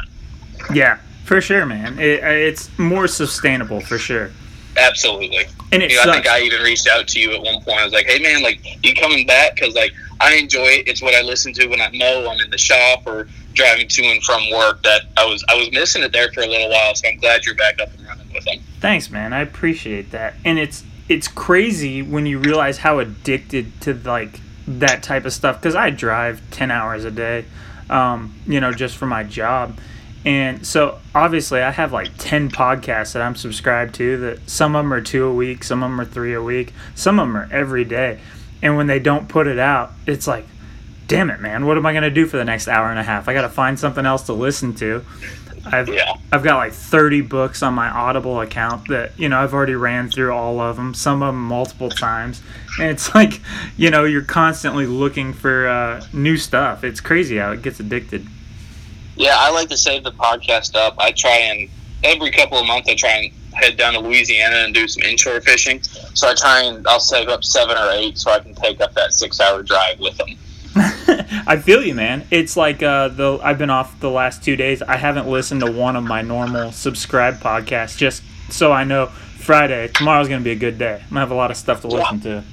Yeah, for sure, man. It, it's more sustainable for sure. Absolutely. And it you know, I think I even reached out to you at one point. I was like, "Hey, man, like, you coming back? Because like I enjoy it. It's what I listen to when I know I'm in the shop or driving to and from work. That I was I was missing it there for a little while. So I'm glad you're back up and running with them. Thanks, man. I appreciate that. And it's it's crazy when you realize how addicted to like that type of stuff because I drive ten hours a day, um, you know, just for my job. And so obviously I have like 10 podcasts that I'm subscribed to that some of them are two a week, some of them are three a week, some of them are every day and when they don't put it out, it's like, damn it, man, what am I gonna do for the next hour and a half? I gotta find something else to listen to. I've yeah. I've got like 30 books on my Audible account that you know I've already ran through all of them, some of them multiple times, and it's like you know you're constantly looking for uh, new stuff. It's crazy how it gets addicted. Yeah, I like to save the podcast up. I try and every couple of months I try and head down to Louisiana and do some inshore fishing. So I try and I'll save up seven or eight so I can take up that six hour drive with them. I feel you, man. It's like uh, the I've been off the last two days. I haven't listened to one of my normal subscribed podcasts just so I know Friday tomorrow's gonna be a good day. I'm gonna have a lot of stuff to listen to.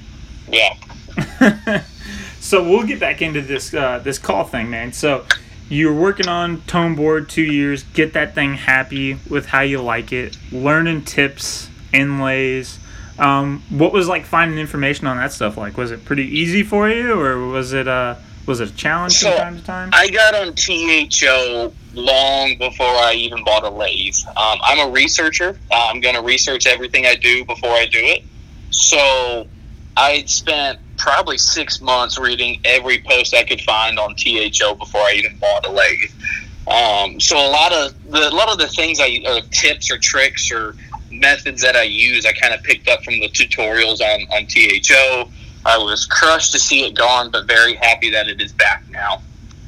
Yeah. so we'll get back into this uh, this call thing, man. So you're working on tone board two years. Get that thing happy with how you like it. Learning tips inlays. Um, what was like finding information on that stuff like? Was it pretty easy for you or was it uh was it a challenge so from time to time? I got on THO long before i even bought a lathe. Um, i'm a researcher. Uh, i'm going to research everything i do before i do it. So i spent probably six months reading every post I could find on THO before I even bought a lathe. Um, so a lot of the a lot of the things I or tips or tricks or methods that I use, I kind of picked up from the tutorials on on THO. I was crushed to see it gone, but very happy that it is back now.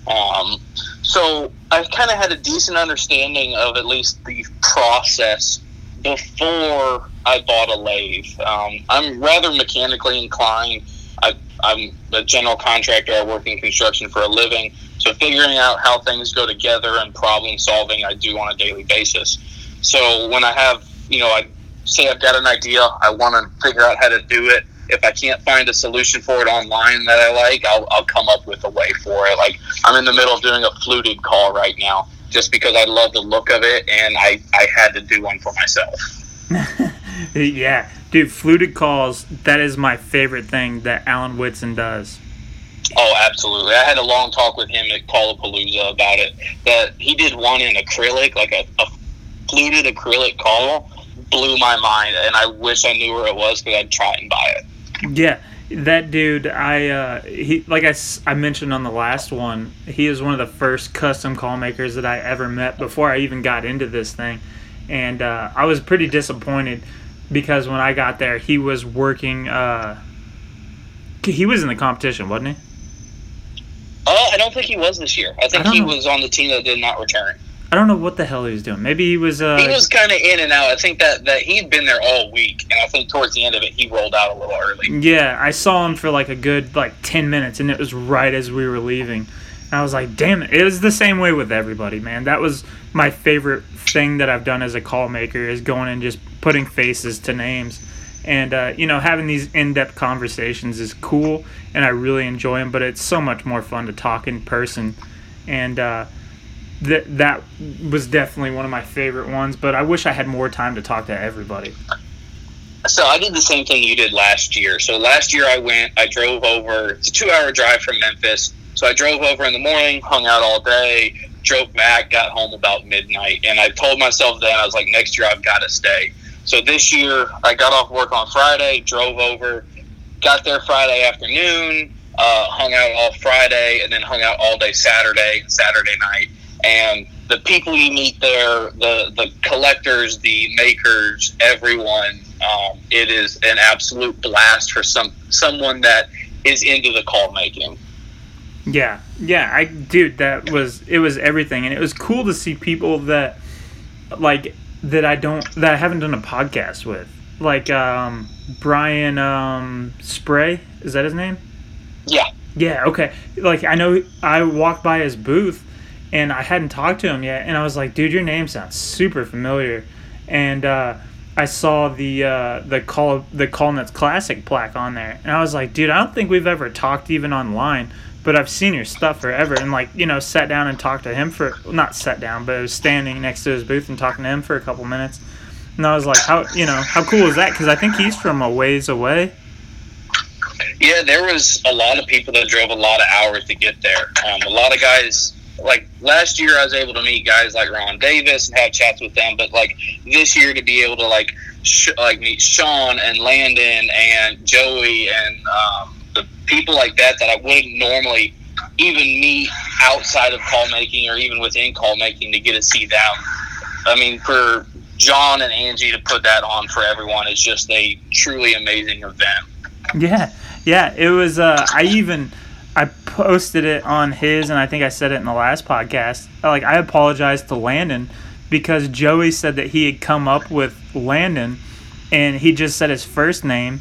Um, so I kind of had a decent understanding of at least the process before I bought a lathe. Um, I'm rather mechanically inclined I, I'm a general contractor. I work in construction for a living. So figuring out how things go together and problem solving, I do on a daily basis. So when I have, you know, I say I've got an idea, I want to figure out how to do it. If I can't find a solution for it online that I like, I'll, I'll come up with a way for it. Like I'm in the middle of doing a fluted call right now, just because I love the look of it, and I I had to do one for myself. yeah, dude, fluted calls. That is my favorite thing that Alan Whitson does. Oh, absolutely. I had a long talk with him at Callapalooza about it. That he did one in acrylic, like a, a fluted acrylic call, blew my mind, and I wish I knew where it was because I'd try and buy it. Yeah, that dude, I uh, he like I, I mentioned on the last one, he is one of the first custom call makers that I ever met before I even got into this thing, and uh, I was pretty disappointed because when I got there, he was working. Uh, he was in the competition, wasn't he? Uh, I don't think he was this year. I think don't he know. was on the team that did not return. I don't know what the hell he was doing. Maybe he was. Uh, he was kind of in and out. I think that, that he'd been there all week, and I think towards the end of it, he rolled out a little early. Yeah, I saw him for like a good like ten minutes, and it was right as we were leaving. And I was like, "Damn it!" It was the same way with everybody, man. That was my favorite thing that I've done as a call maker is going and just putting faces to names, and uh, you know, having these in-depth conversations is cool, and I really enjoy them. But it's so much more fun to talk in person, and uh, that that was definitely one of my favorite ones. But I wish I had more time to talk to everybody. So I did the same thing you did last year. So last year I went, I drove over. It's a two-hour drive from Memphis. So I drove over in the morning, hung out all day, drove back, got home about midnight, and I told myself then I was like, next year I've got to stay. So this year I got off work on Friday, drove over, got there Friday afternoon, uh, hung out all Friday, and then hung out all day Saturday Saturday night. And the people you meet there, the the collectors, the makers, everyone, um, it is an absolute blast for some someone that is into the call making. Yeah, yeah, I dude, that was it was everything, and it was cool to see people that like that I don't that I haven't done a podcast with, like um, Brian um, Spray. Is that his name? Yeah, Yeah. Okay. Like I know I walked by his booth, and I hadn't talked to him yet, and I was like, dude, your name sounds super familiar, and uh, I saw the uh, the call the Callnets Classic plaque on there, and I was like, dude, I don't think we've ever talked even online, but I've seen your stuff forever, and like you know, sat down and talked to him for not sat down, but I was standing next to his booth and talking to him for a couple minutes, and I was like, how you know how cool is that? Because I think he's from a ways away. yeah. There was a lot of people that drove a lot of hours to get there. Um, a lot of guys. Like last year, I was able to meet guys like Ron Davis and have chats with them. But like this year, to be able to like sh- like meet Sean and Landon and Joey and um, the people like that that I wouldn't normally even meet outside of call making or even within call making to get a seat them. I mean, for John and Angie to put that on for everyone is just a truly amazing event. Yeah, yeah. It was. Uh, I even I posted it on his, and I think I said it in the last podcast. Like I apologized to Landon because Joey said that he had come up with Landon, and he just said his first name.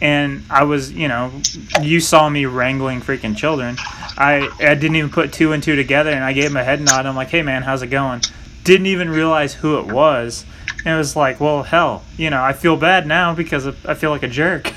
And I was, you know, you saw me wrangling freaking children. I I didn't even put two and two together, and I gave him a head nod. I'm like, hey man, how's it going? Didn't even realize who it was. And it was like, well, hell, you know, I feel bad now because I feel like a jerk.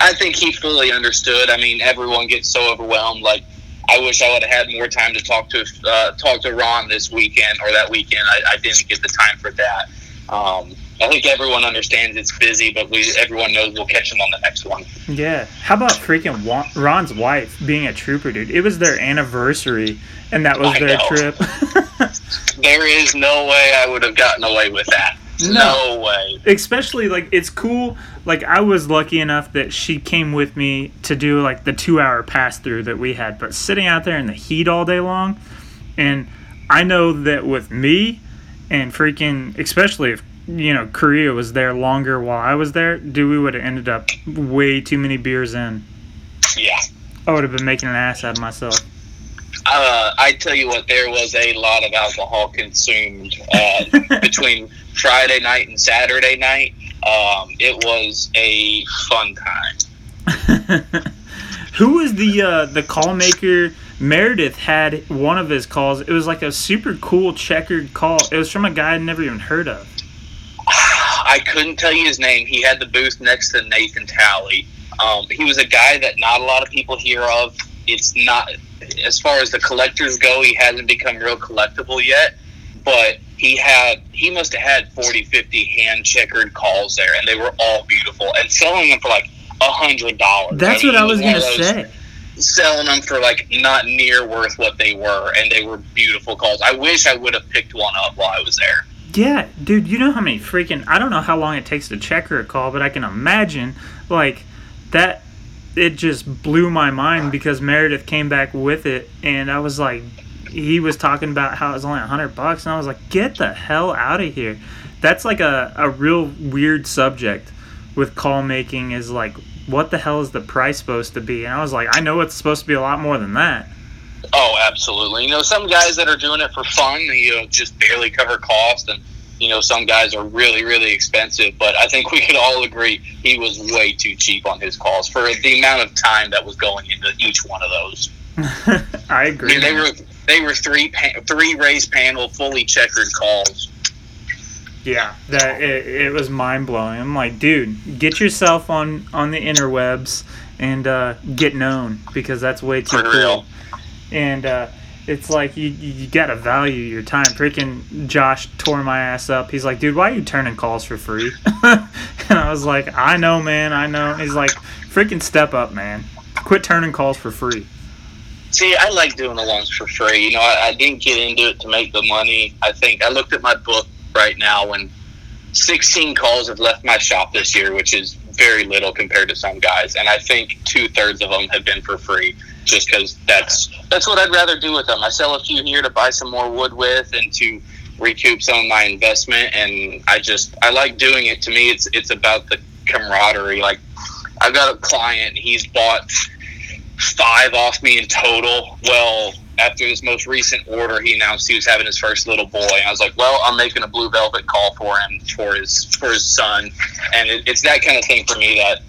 I think he fully understood. I mean, everyone gets so overwhelmed. Like, I wish I would have had more time to talk to uh, talk to Ron this weekend or that weekend. I, I didn't get the time for that. Um, I think everyone understands it's busy, but we everyone knows we'll catch them on the next one. Yeah. How about freaking Wa- Ron's wife being a trooper, dude? It was their anniversary, and that was I their know. trip. There is no way I would have gotten away with that. No. no way. Especially like it's cool. Like I was lucky enough that she came with me to do like the two-hour pass through that we had, but sitting out there in the heat all day long, and I know that with me, and freaking especially if you know Korea was there longer while I was there, dude, we would have ended up way too many beers in. Yeah. I would have been making an ass out of myself. Uh, I tell you what, there was a lot of alcohol consumed uh, between Friday night and Saturday night. Um, it was a fun time. Who was the uh, the call maker? Meredith had one of his calls. It was like a super cool checkered call. It was from a guy I'd never even heard of. I couldn't tell you his name. He had the booth next to Nathan Talley. Um, he was a guy that not a lot of people hear of. It's not as far as the collectors go. He hasn't become real collectible yet, but he had he must have had 40 50 hand checkered calls there and they were all beautiful and selling them for like a hundred dollars That's I mean, what I was gonna say. selling them for like not near worth what they were and they were beautiful calls i wish i would have picked one up while i was there Yeah, dude, you know how many freaking I don't know how long it takes to checker a call, but I can imagine like that it just blew my mind because Meredith came back with it and I was like he was talking about how it was only a hundred bucks and I was like, get the hell out of here. That's like a, a real weird subject with call making is like what the hell is the price supposed to be? And I was like, I know it's supposed to be a lot more than that. Oh, absolutely. You know, some guys that are doing it for fun, you know, just barely cover cost, and you know, some guys are really, really expensive. But I think we could all agree he was way too cheap on his calls for the amount of time that was going into each one of those. I I agree. mean, they were they were three pa- three race panel, fully checkered calls. Yeah, that it, it was mind blowing. I'm like, dude, get yourself on on the interwebs and uh, get known because that's way too For cool. real. And uh, it's like you you gotta value your time. Freaking Josh tore my ass up. He's like, dude, why are you turning calls for free? and I was like, I know, man, I know. He's like, freaking step up, man. Quit turning calls for free. See, I like doing the ones for free. You know, I, I didn't get into it to make the money. I think I looked at my book right now, and 16 calls have left my shop this year, which is very little compared to some guys. And I think two thirds of them have been for free, just because that's that's what I'd rather do with them. I sell a few here to buy some more wood with, and to recoup some of my investment. And I just I like doing it. To me, it's it's about the camaraderie. Like I've got a client, he's bought five off me in total. Well, after this most recent order, he announced he was having his first little boy, I was like, "Well, I'm making a blue velvet call for him for his for his son," and it, it's that kind of thing for me that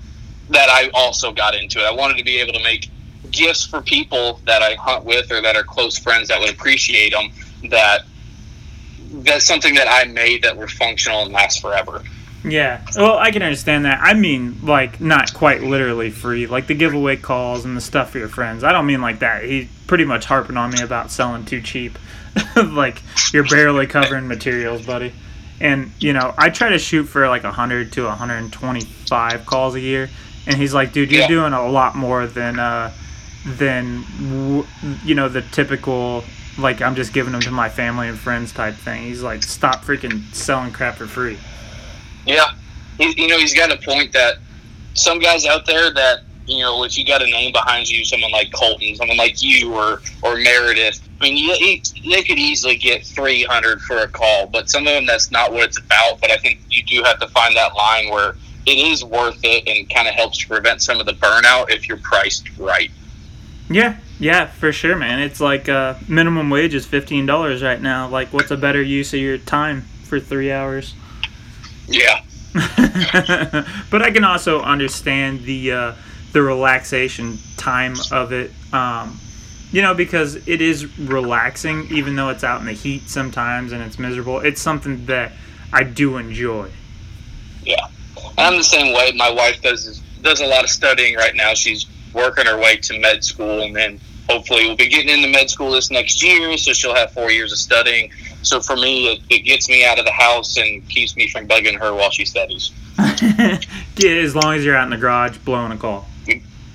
that I also got into it. I wanted to be able to make gifts for people that I hunt with or that are close friends that would appreciate them. That that's something that I made that were functional and last forever. Yeah. Well, I can understand that. I mean, like, not quite literally free. Like, the giveaway calls and the stuff for your friends. I don't mean like that. He's pretty much harping on me about selling too cheap. like, you're barely covering materials, buddy. And, you know, I try to shoot for like 100 to 125 calls a year. And he's like, dude, you're Yeah. doing a lot more than, uh, than, you know, the typical, like, I'm just giving them to my family and friends type thing. He's like, stop freaking selling crap for free. Yeah, he, you know he's got a point that some guys out there that you know if you got a name behind you, someone like Colton, someone like you, or or Meredith. I mean, you, they could easily get three hundred for a call, but some of them that's not what it's about. But I think you do have to find that line where it is worth it and kind of helps to prevent some of the burnout if you're priced right. Yeah, yeah, for sure, man. It's like uh, minimum wage is fifteen dollars right now. Like, what's a better use of your time for three hours? Yeah, but I can also understand the uh, the relaxation time of it. Um, you know, because it is relaxing, even though it's out in the heat sometimes and it's miserable. It's something that I do enjoy. yeah. I'm the same way. My wife does does a lot of studying right now. She's working her way to med school, and then hopefully we'll be getting into med school this next year. So she'll have four years of studying. So for me, it, it gets me out of the house and keeps me from bugging her while she studies. yeah, as long as you're out in the garage blowing a call.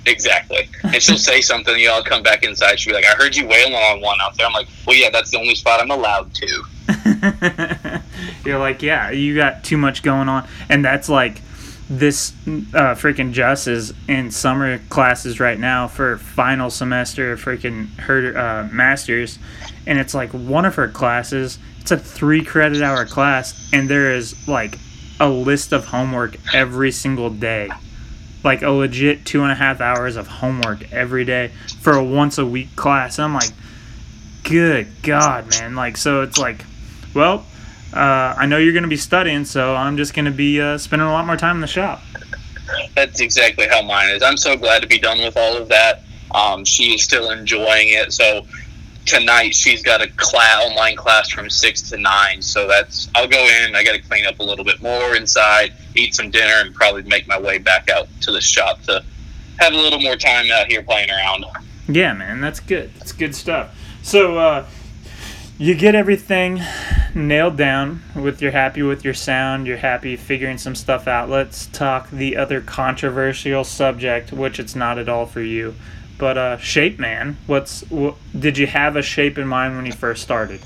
Exactly. And she'll say something, you know, I'll come back inside. She'll be like, I heard you wailing on one out there. I'm like, well, yeah, that's the only spot I'm allowed to. You're like, yeah, you got too much going on, and that's like this uh, freaking Jess is in summer classes right now for final semester freaking her uh, masters, and it's like one of her classes. It's a three credit hour class, and there is like a list of homework every single day, like a legit two and a half hours of homework every day for a once a week class. And I'm like, good God, man! Like, so it's like, well, uh, I know you're going to be studying, so I'm just going to be uh, spending a lot more time in the shop. That's exactly how mine is. I'm so glad to be done with all of that. Um, she is still enjoying it. So tonight she's got a class, online class from six to nine. So that's I'll go in. I got to clean up a little bit more inside, eat some dinner, and probably make my way back out to the shop to have a little more time out here playing around. Yeah, man, that's good. That's good stuff. So uh, you get everything nailed down with you're happy with your sound, you're happy figuring some stuff out. Let's talk the other controversial subject, which it's not at all for you. But uh, shape man, what's wh- did you have a shape in mind when you first started?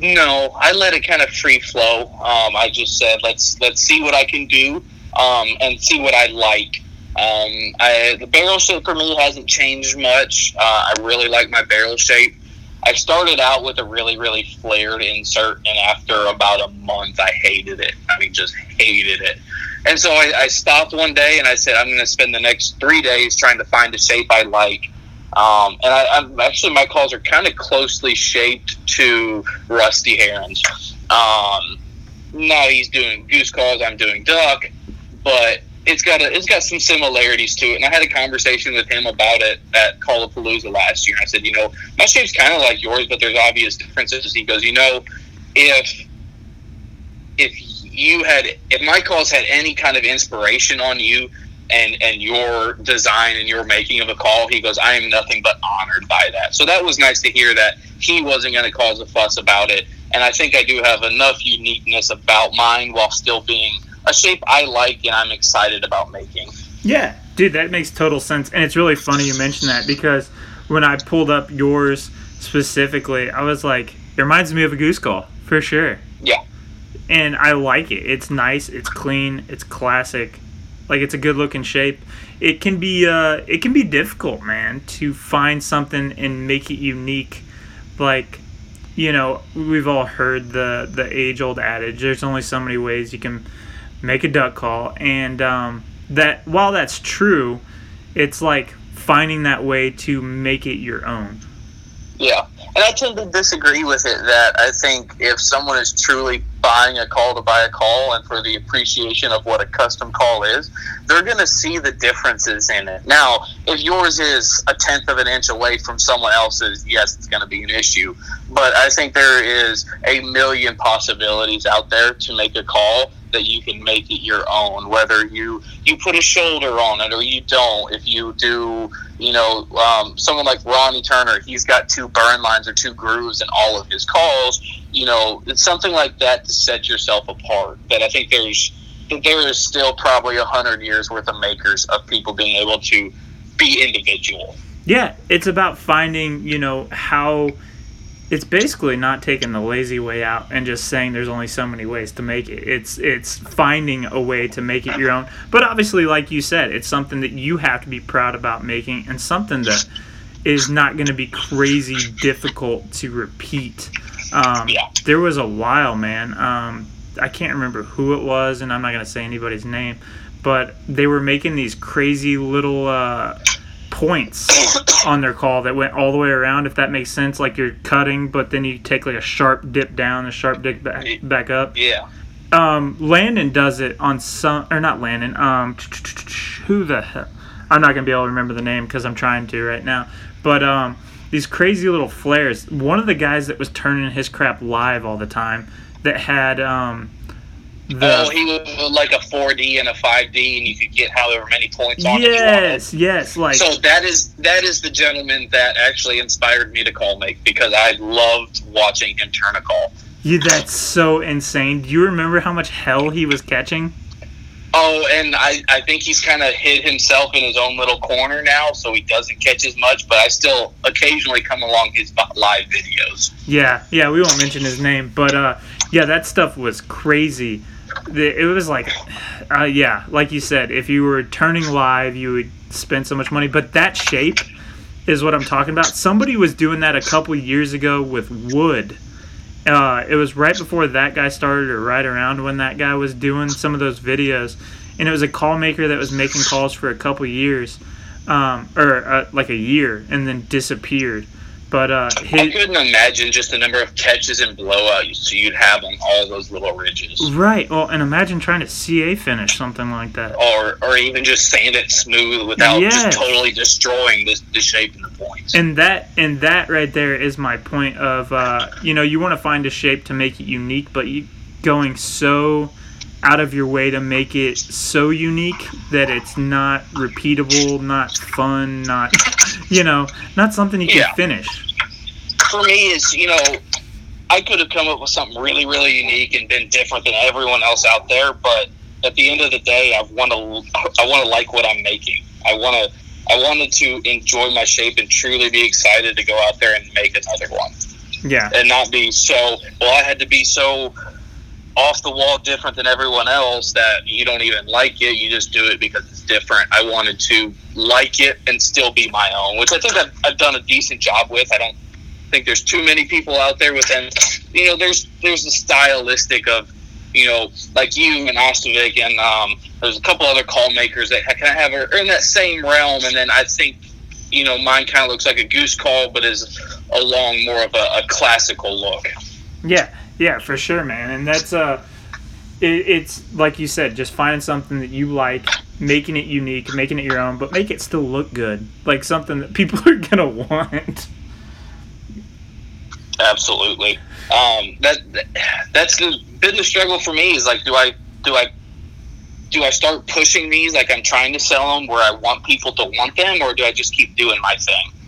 No, I let it kind of free flow. Um, I just said let's let's see what I can do um, and see what I like. Um, I, the barrel shape for me hasn't changed much. Uh, I really like my barrel shape. I started out with a really, really flared insert, and after about a month, I hated it. I mean, just hated it. And so I, I stopped one day and I said, I'm going to spend the next three days trying to find a shape I like. Um, and I, I'm actually my calls are kind of closely shaped to Rusty Heron's. Um, now he's doing goose calls, I'm doing duck, but it's got a, it's got some similarities to it. And I had a conversation with him about it at Callapalooza last year. I said, you know, my shape's kind of like yours, but there's obvious differences. He goes, you know, if if you had if my calls had any kind of inspiration on you and and your design and your making of a call, he goes, I am nothing but honored by that. So that was nice to hear that he wasn't going to cause a fuss about it. And I think I do have enough uniqueness about mine while still being a shape I like and I'm excited about making. Yeah, dude, that makes total sense. And it's really funny you mentioned that because when I pulled up yours specifically, I was like, it reminds me of a goose call for sure. Yeah. And I like it. It's nice, it's clean, it's classic. Like it's a good looking shape. It can be uh it can be difficult, man, to find something and make it unique. Like you know, we've all heard the the age old adage. There's only so many ways you can make a duck call, and um, that while that's true, it's like finding that way to make it your own. Yeah, and I tend to disagree with it. That I think if someone is truly buying a call to buy a call, and for the appreciation of what a custom call is, they're going to see the differences in it. Now, if yours is a tenth of an inch away from someone else's, yes, it's going to be an issue. But I think there is a million possibilities out there to make a call that you can make it your own. Whether you you put a shoulder on it or you don't. If you do, you know, um, someone like Ronnie Turner, he's got two burn lines or two grooves in all of his calls. You know, it's something like that to set yourself apart. That I think there's there is still probably a hundred years worth of makers of people being able to be individual. Yeah, it's about finding, you know, how it's basically not taking the lazy way out and just saying there's only so many ways to make it. It's it's finding a way to make it your own. But obviously, like you said, it's something that you have to be proud about making and something that is not going to be crazy difficult to repeat. Um, Yeah. There was a while, man. Um, I can't remember who it was, and I'm not going to say anybody's name, but they were making these crazy little uh, points on their call that went all the way around. If that makes sense, like you're cutting, but then you take like a sharp dip down, a sharp dip back, back up. Yeah. Um, Landon does it on some, or not Landon. Um, who the hell? I'm not gonna be able to remember the name because I'm trying to right now. But um, these crazy little flares. One of the guys that was turning his crap live all the time that had um, the oh, he was like a 4D and a 5D, and you could get however many points on yes, yes, like So that is that is the gentleman that actually inspired me to call make because I loved watching him turn a call. yeah, that's so insane. Do you remember how much hell he was catching? Oh, and I, I think he's kind of hid himself in his own little corner now, so he doesn't catch as much. But I still occasionally come along his live videos. Yeah, yeah, we won't mention his name, but uh, yeah, that stuff was crazy. It was like, uh, yeah, like you said, if you were turning live, you would spend so much money. But that shape is what I'm talking about. Somebody was doing that a couple years ago with wood. Uh, it was right before that guy started, or right around when that guy was doing some of those videos, and it was a call maker that was making calls for a couple years, um, or uh, like a year, and then disappeared. But uh, I couldn't imagine just the number of catches and blowouts you'd have on all those little ridges, Right. Well, and imagine trying to CA finish something like that. or or even just sand it smooth without Yes. just totally destroying the, the shape and the points. And that and that right there is my point of uh, you know you want to find a shape to make it unique, but you going so out of your way to make it so unique that it's not repeatable, not fun, not you know, not something you can finish. for me is you know I could have come up with something really, really unique and been different than everyone else out there. But at the end of the day, I want to, I want to like what I'm making. I want to, I wanted to enjoy my shape and truly be excited to go out there and make another one. Yeah. And not be so, well, I had to be so off the wall different than everyone else that you don't even like it. You just do it because it's different. I wanted to like it and still be my own, which I think I've, I've done a decent job with. I don't think there's too many people out there with them. You know, there's there's the stylistic of, you know, like you and Ostovic and um, there's a couple other call makers that kind of have are in that same realm. And then I think, you know, mine kind of looks like a goose call, but is along more of a, a classical look. Yeah, yeah, for sure, man. And that's uh, it, it's like you said, just finding something that you like, making it unique, making it your own, but make it still look good, like something that people are gonna want. Absolutely. Um, that, that that's been the struggle for me. Is like, do I do I do I start pushing these like I'm trying to sell them where I want people to want them, or do I just keep doing my thing?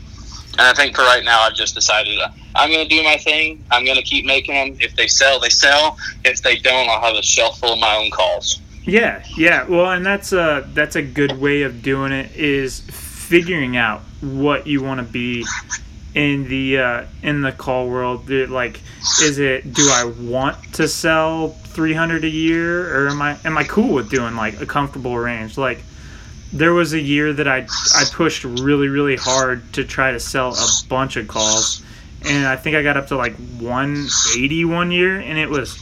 And I think for right now, I've just decided uh, I'm going to do my thing. I'm going to keep making them. If they sell, they sell. If they don't, I'll have a shelf full of my own calls. Yeah, yeah. Well, and that's a that's a good way of doing it is figuring out what you want to be in the uh, in the call world. Like, is it do I want to sell 300 a year, or am I am I cool with doing like a comfortable range? Like, there was a year that I I pushed really really hard to try to sell a bunch of calls, and I think I got up to like 180 one year, and it was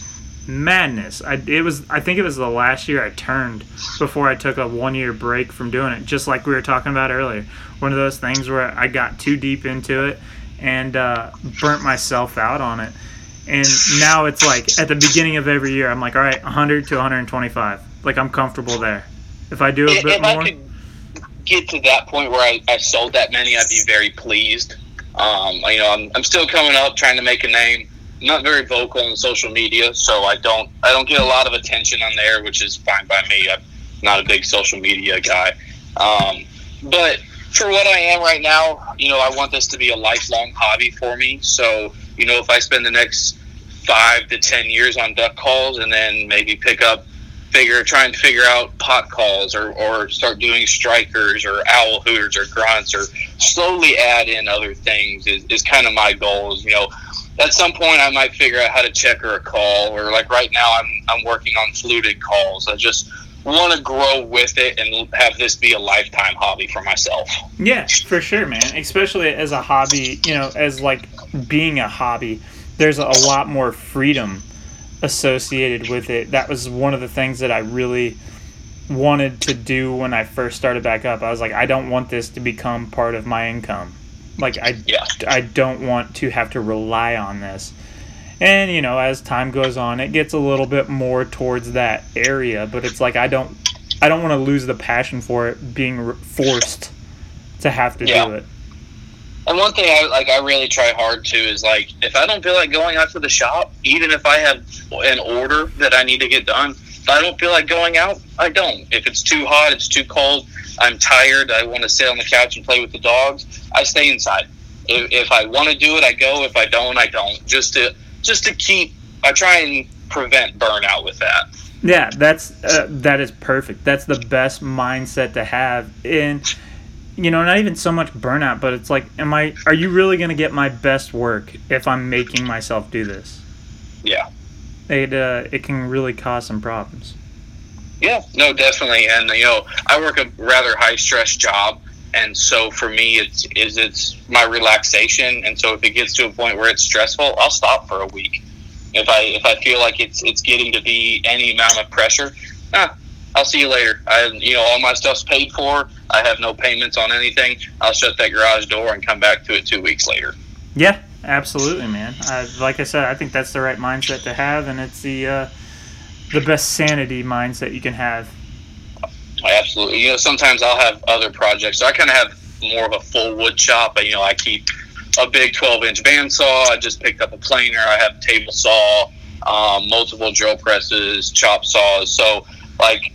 madness. I it was I think it was the last year I turned before I took a one year break from doing it. Just like we were talking about earlier, one of those things where I got too deep into it and uh, burnt myself out on it. And now it's like at the beginning of every year, I'm like, all right, 100 to 125. Like I'm comfortable there. If I do a if, bit if more, I could get to that point where I, I sold that many, I'd be very pleased. Um, you know, I'm, I'm still coming up, trying to make a name. I'm not very vocal on social media, so I don't I don't get a lot of attention on there, which is fine by me. I'm not a big social media guy, um, but for what I am right now, you know, I want this to be a lifelong hobby for me. So, you know, if I spend the next five to ten years on duck calls and then maybe pick up figure trying to figure out pot calls or, or start doing strikers or owl hooters or grunts or slowly add in other things is, is kind of my goals you know at some point i might figure out how to checker a call or like right now i'm, I'm working on fluted calls i just want to grow with it and have this be a lifetime hobby for myself Yeah, for sure, man. Especially as a hobby, you know, as like being a hobby, there's a lot more freedom associated with it. That was one of the things that I really wanted to do when I first started back up. I was like, I don't want this to become part of my income. Like I yeah I don't want to have to rely on this. And you know, as time goes on, it gets a little bit more towards that area, but it's like I don't I don't want to lose the passion for it being forced to have to Yeah. do it. And one thing I like, I really try hard to is like, if I don't feel like going out to the shop, even if I have an order that I need to get done, if I don't feel like going out, I don't. If it's too hot, it's too cold, I'm tired, I want to sit on the couch and play with the dogs, I stay inside. If, if I want to do it, I go. If I don't, I don't. Just to just to keep, I try and prevent burnout with that. Yeah, that's uh, that is perfect. That's the best mindset to have. And you know, not even so much burnout, but it's like, am I? Are you really going to get my best work if I'm making myself do this? Yeah. It uh, it can really cause some problems. Yeah, no, definitely. And you know, I work a rather high stress job, and so for me, it's is it's my relaxation. And so if it gets to a point where it's stressful, I'll stop for a week. If I if I feel like it's it's getting to be any amount of pressure, ah, I'll see you later. I you know all my stuff's paid for. I have no payments on anything. I'll shut that garage door and come back to it two weeks later. Yeah, absolutely, man. I, like I said, I think that's the right mindset to have, and it's the uh, the best sanity mindset you can have. Absolutely. You know, sometimes I'll have other projects. So I kind of have more of a full wood shop. But, you know, I keep a big 12 inch bandsaw. I just picked up a planer. I have a table saw, um, multiple drill presses, chop saws. So, like,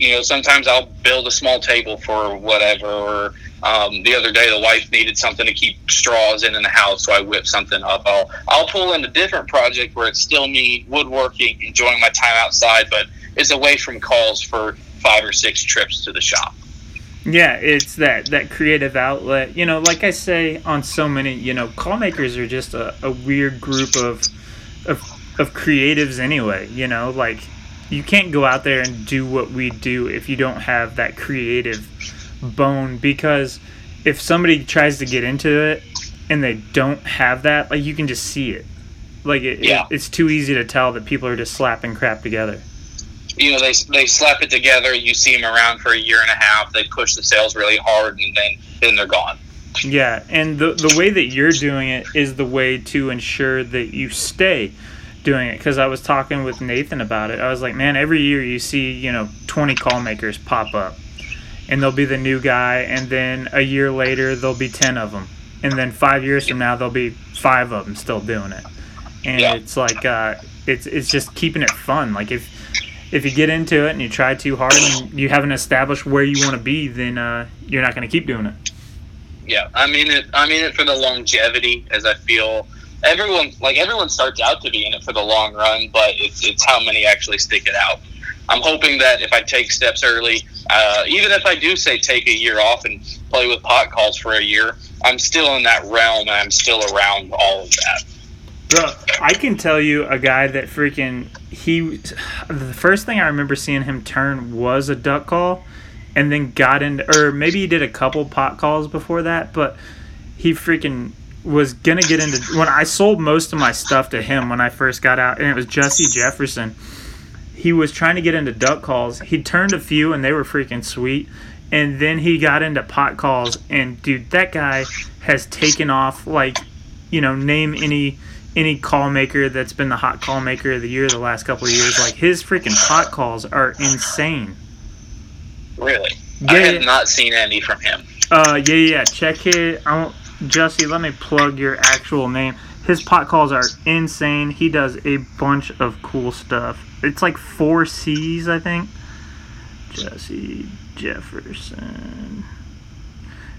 you know, sometimes I'll build a small table for whatever, or Um, the other day, the wife needed something to keep straws in in the house, so I whipped something up. I'll I'll pull in a different project where it's still me woodworking, enjoying my time outside, but it's away from calls for five or six trips to the shop. Yeah, it's that that creative outlet. You know, like I say on so many, you know, call makers are just a, a weird group of of of creatives anyway. You know, like you can't go out there and do what we do if you don't have that creative bone because if somebody tries to get into it and they don't have that, like you can just see it. Like it, Yeah. it, it's too easy to tell that people are just slapping crap together. You know, they they slap it together. You see them around for a year and a half. They push the sales really hard, and then then they're gone. Yeah, and the the way that you're doing it is the way to ensure that you stay doing it. Because I was talking with Nathan about it. I was like, man, every year you see you know 20 call makers pop up, and they'll be the new guy, and then a year later there'll be 10 of them, and then five years from now there'll be five of them still doing it, and Yeah. it's like uh, it's it's just keeping it fun. Like if if you get into it and you try too hard and you haven't established where you want to be, then uh, you're not going to keep doing it. Yeah, I mean it. I mean it for the longevity, as I feel everyone like everyone starts out to be in it for the long run, but it's it's how many actually stick it out. I'm hoping that if I take steps early, uh, even if I do say take a year off and play with pot calls for a year, I'm still in that realm and I'm still around all of that. Bro, I can tell you a guy that freaking he. The first thing I remember seeing him turn was a duck call, and then got into, or maybe he did a couple pot calls before that, but he freaking was gonna get into. When I sold most of my stuff to him when I first got out, and it was Jesse Jefferson. He was trying to get into duck calls. He turned a few, and they were freaking sweet. And then he got into pot calls, and dude, that guy has taken off like, you know, name any any call maker that's been the hot call maker of the year the last couple of years. Like his freaking pot calls are insane. Really, Yeah, I have yeah. not seen any from him. Uh, yeah, yeah. yeah. Check it. I Jesse, let me plug your actual name. His pot calls are insane. He does a bunch of cool stuff. It's like four C's, I think. Jesse Jefferson.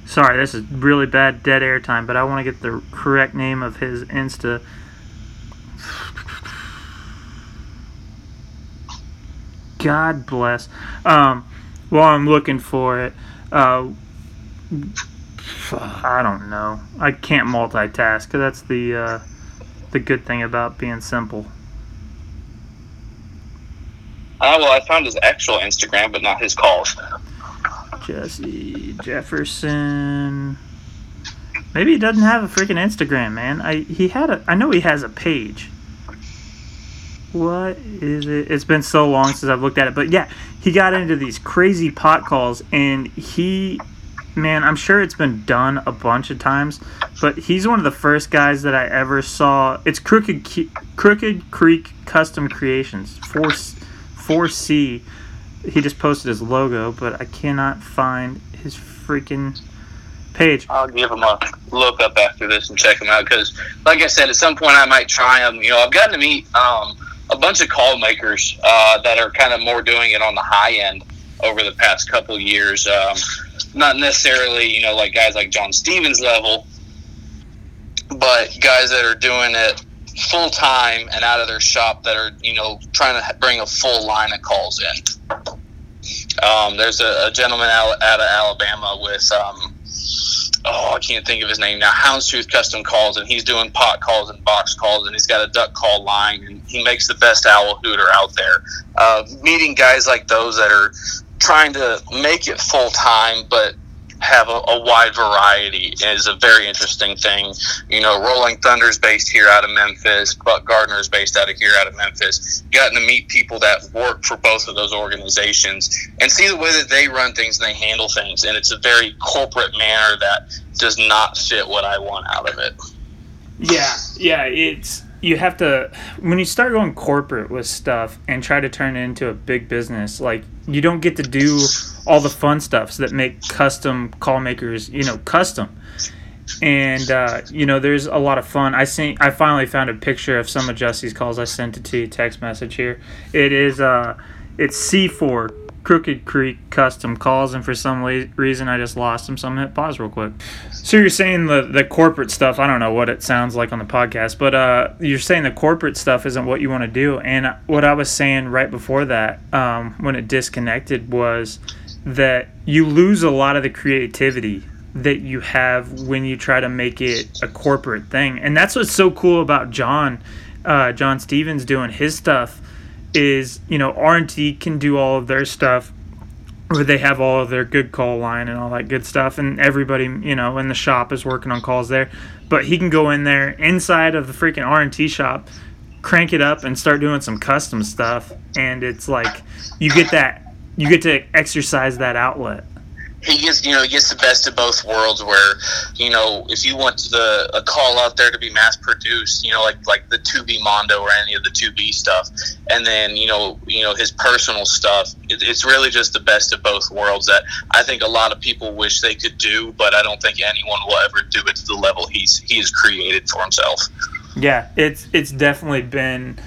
Sorry, this is really bad dead air time, but I want to get the correct name of his Insta. God bless. Um, while I'm looking for it, uh, I don't know. I can't multitask. That's the uh, the good thing about being simple. Uh, well, I found his actual Instagram, but not his calls. Jesse Jefferson. Maybe he doesn't have a freaking Instagram, man. I he had a. I know he has a page. What is it? It's been so long since I've looked at it, but yeah, he got into these crazy pot calls, and he, man, I'm sure it's been done a bunch of times, but he's one of the first guys that I ever saw. It's Crooked Ke- Crooked Creek Custom Creations, four four C. He just posted his logo, but I cannot find his freaking page. I'll give him a look up after this and check him out because, like I said, at some point I might try him. You know, I've gotten to meet um, a bunch of call makers uh, that are kind of more doing it on the high end over the past couple years. Um, not necessarily, you know, like guys like John Stevens level, but guys that are doing it full time and out of their shop that are, you know, trying to bring a full line of calls in. Um, there's a, a gentleman out, out of Alabama with, um, oh, I can't think of his name now, Houndstooth Custom Calls, and he's doing pot calls and box calls, and he's got a duck call line, and he makes the best owl hooter out there. Uh, meeting guys like those that are trying to make it full time, but have a, a wide variety is a very interesting thing. You know, Rolling Thunder's based here out of Memphis, Buck Gardner's based out of here out of Memphis. Gotten to meet people that work for both of those organizations and see the way that they run things and they handle things. And it's a very corporate manner that does not fit what I want out of it. Yeah, yeah, it's you have to when you start going corporate with stuff and try to turn it into a big business, like you don't get to do all the fun stuffs that make custom call makers, you know, custom. And uh, you know, there's a lot of fun. I seen I finally found a picture of some of Jesse's calls. I sent it to you text message here. It is uh it's C4 Crooked Creek Custom Calls, and for some la- reason I just lost them, so I'm gonna hit pause real quick. So you're saying the the corporate stuff? I don't know what it sounds like on the podcast, but uh, you're saying the corporate stuff isn't what you want to do. And what I was saying right before that, um, when it disconnected, was that you lose a lot of the creativity that you have when you try to make it a corporate thing. And that's what's so cool about John, uh, John Stevens doing his stuff is, you know, R&T can do all of their stuff where they have all of their good call line and all that good stuff and everybody, you know, in the shop is working on calls there. But he can go in there inside of the freaking R&T shop, crank it up and start doing some custom stuff and it's like you get that you get to exercise that outlet he gets you know he gets the best of both worlds where you know if you want the a call out there to be mass produced you know like like the 2b mondo or any of the 2b stuff and then you know you know his personal stuff it, it's really just the best of both worlds that i think a lot of people wish they could do but i don't think anyone will ever do it to the level he's he has created for himself. Yeah it's it's definitely been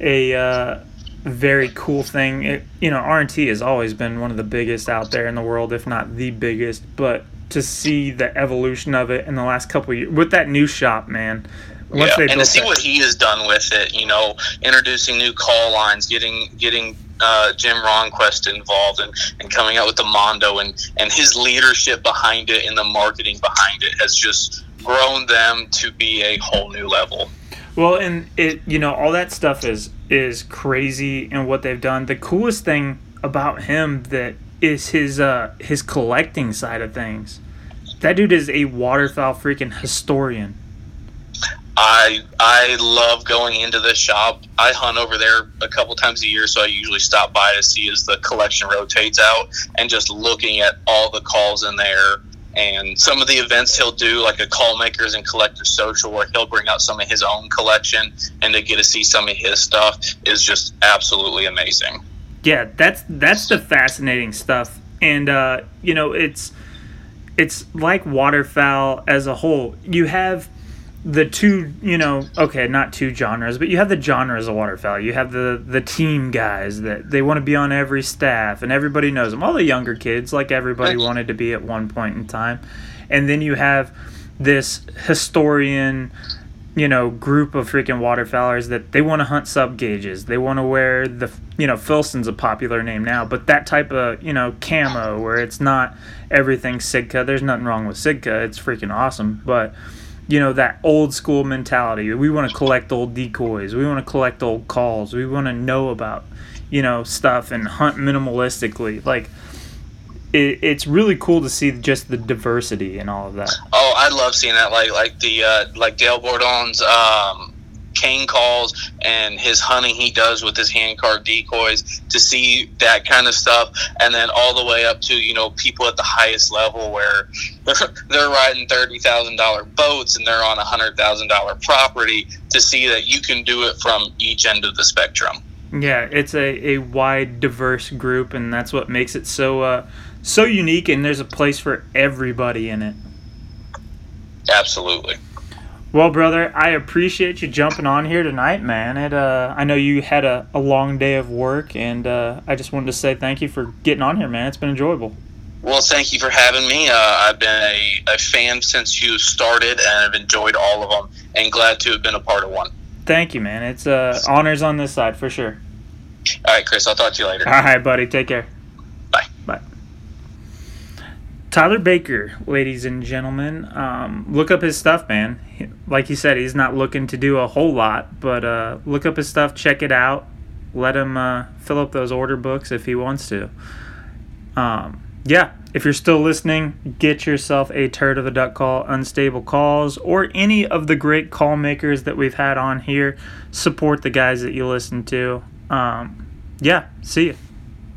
a uh very cool thing. It, you know, R&T has always been one of the biggest out there in the world, if not the biggest. But to see the evolution of it in the last couple years with that new shop, man. Once yeah, and to see that, what he has done with it, you know, introducing new call lines, getting getting uh, Jim Ronquest involved, and, and coming out with the Mondo, and and his leadership behind it and the marketing behind it has just grown them to be a whole new level. Well, and it you know all that stuff is is crazy and what they've done. The coolest thing about him that is his uh his collecting side of things. That dude is a waterfowl freaking historian. I I love going into the shop. I hunt over there a couple times a year, so I usually stop by to see as the collection rotates out and just looking at all the calls in there and some of the events he'll do, like a call makers and collectors social, where he'll bring out some of his own collection and to get to see some of his stuff is just absolutely amazing. Yeah, that's that's the fascinating stuff, and uh, you know it's it's like waterfowl as a whole. You have the two, you know, okay, not two genres, but you have the genres of waterfowl. You have the the team guys that they want to be on every staff, and everybody knows them. All the younger kids, like everybody wanted to be at one point in time, and then you have this historian, you know, group of freaking waterfowlers that they want to hunt sub gauges. They want to wear the, you know, Filson's a popular name now, but that type of, you know, camo where it's not everything Sitka. There's nothing wrong with Sitka. It's freaking awesome, but you know that old school mentality. We want to collect old decoys. We want to collect old calls. We want to know about you know stuff and hunt minimalistically. Like it, it's really cool to see just the diversity and all of that. Oh i love seeing that. Like like the uh, like dale bourdon's um cane calls and his hunting he does with his hand card decoys to see that kind of stuff and then all the way up to you know people at the highest level where they're riding $30,000 boats and they're on a $100,000 property to see that you can do it from each end of the spectrum. Yeah, it's a, a wide, diverse group, and that's what makes it so uh, so unique. And there's a place for everybody in it. Absolutely. Well, brother, I appreciate you jumping on here tonight, man. It, uh, I know you had a, a long day of work, and uh, I just wanted to say thank you for getting on here, man. It's been enjoyable. Well, thank you for having me. Uh, I've been a, a fan since you started, and I've enjoyed all of them, and glad to have been a part of one. Thank you, man. It's uh, honors on this side for sure. All right, Chris. I'll talk to you later. All right, buddy. Take care. Tyler Baker, ladies and gentlemen, um, look up his stuff, man. Like he said, he's not looking to do a whole lot, but uh, look up his stuff, check it out, let him uh, fill up those order books if he wants to. Um, yeah, if you're still listening, get yourself a turd of a duck call, unstable calls, or any of the great call makers that we've had on here. Support the guys that you listen to. Um, yeah, see you.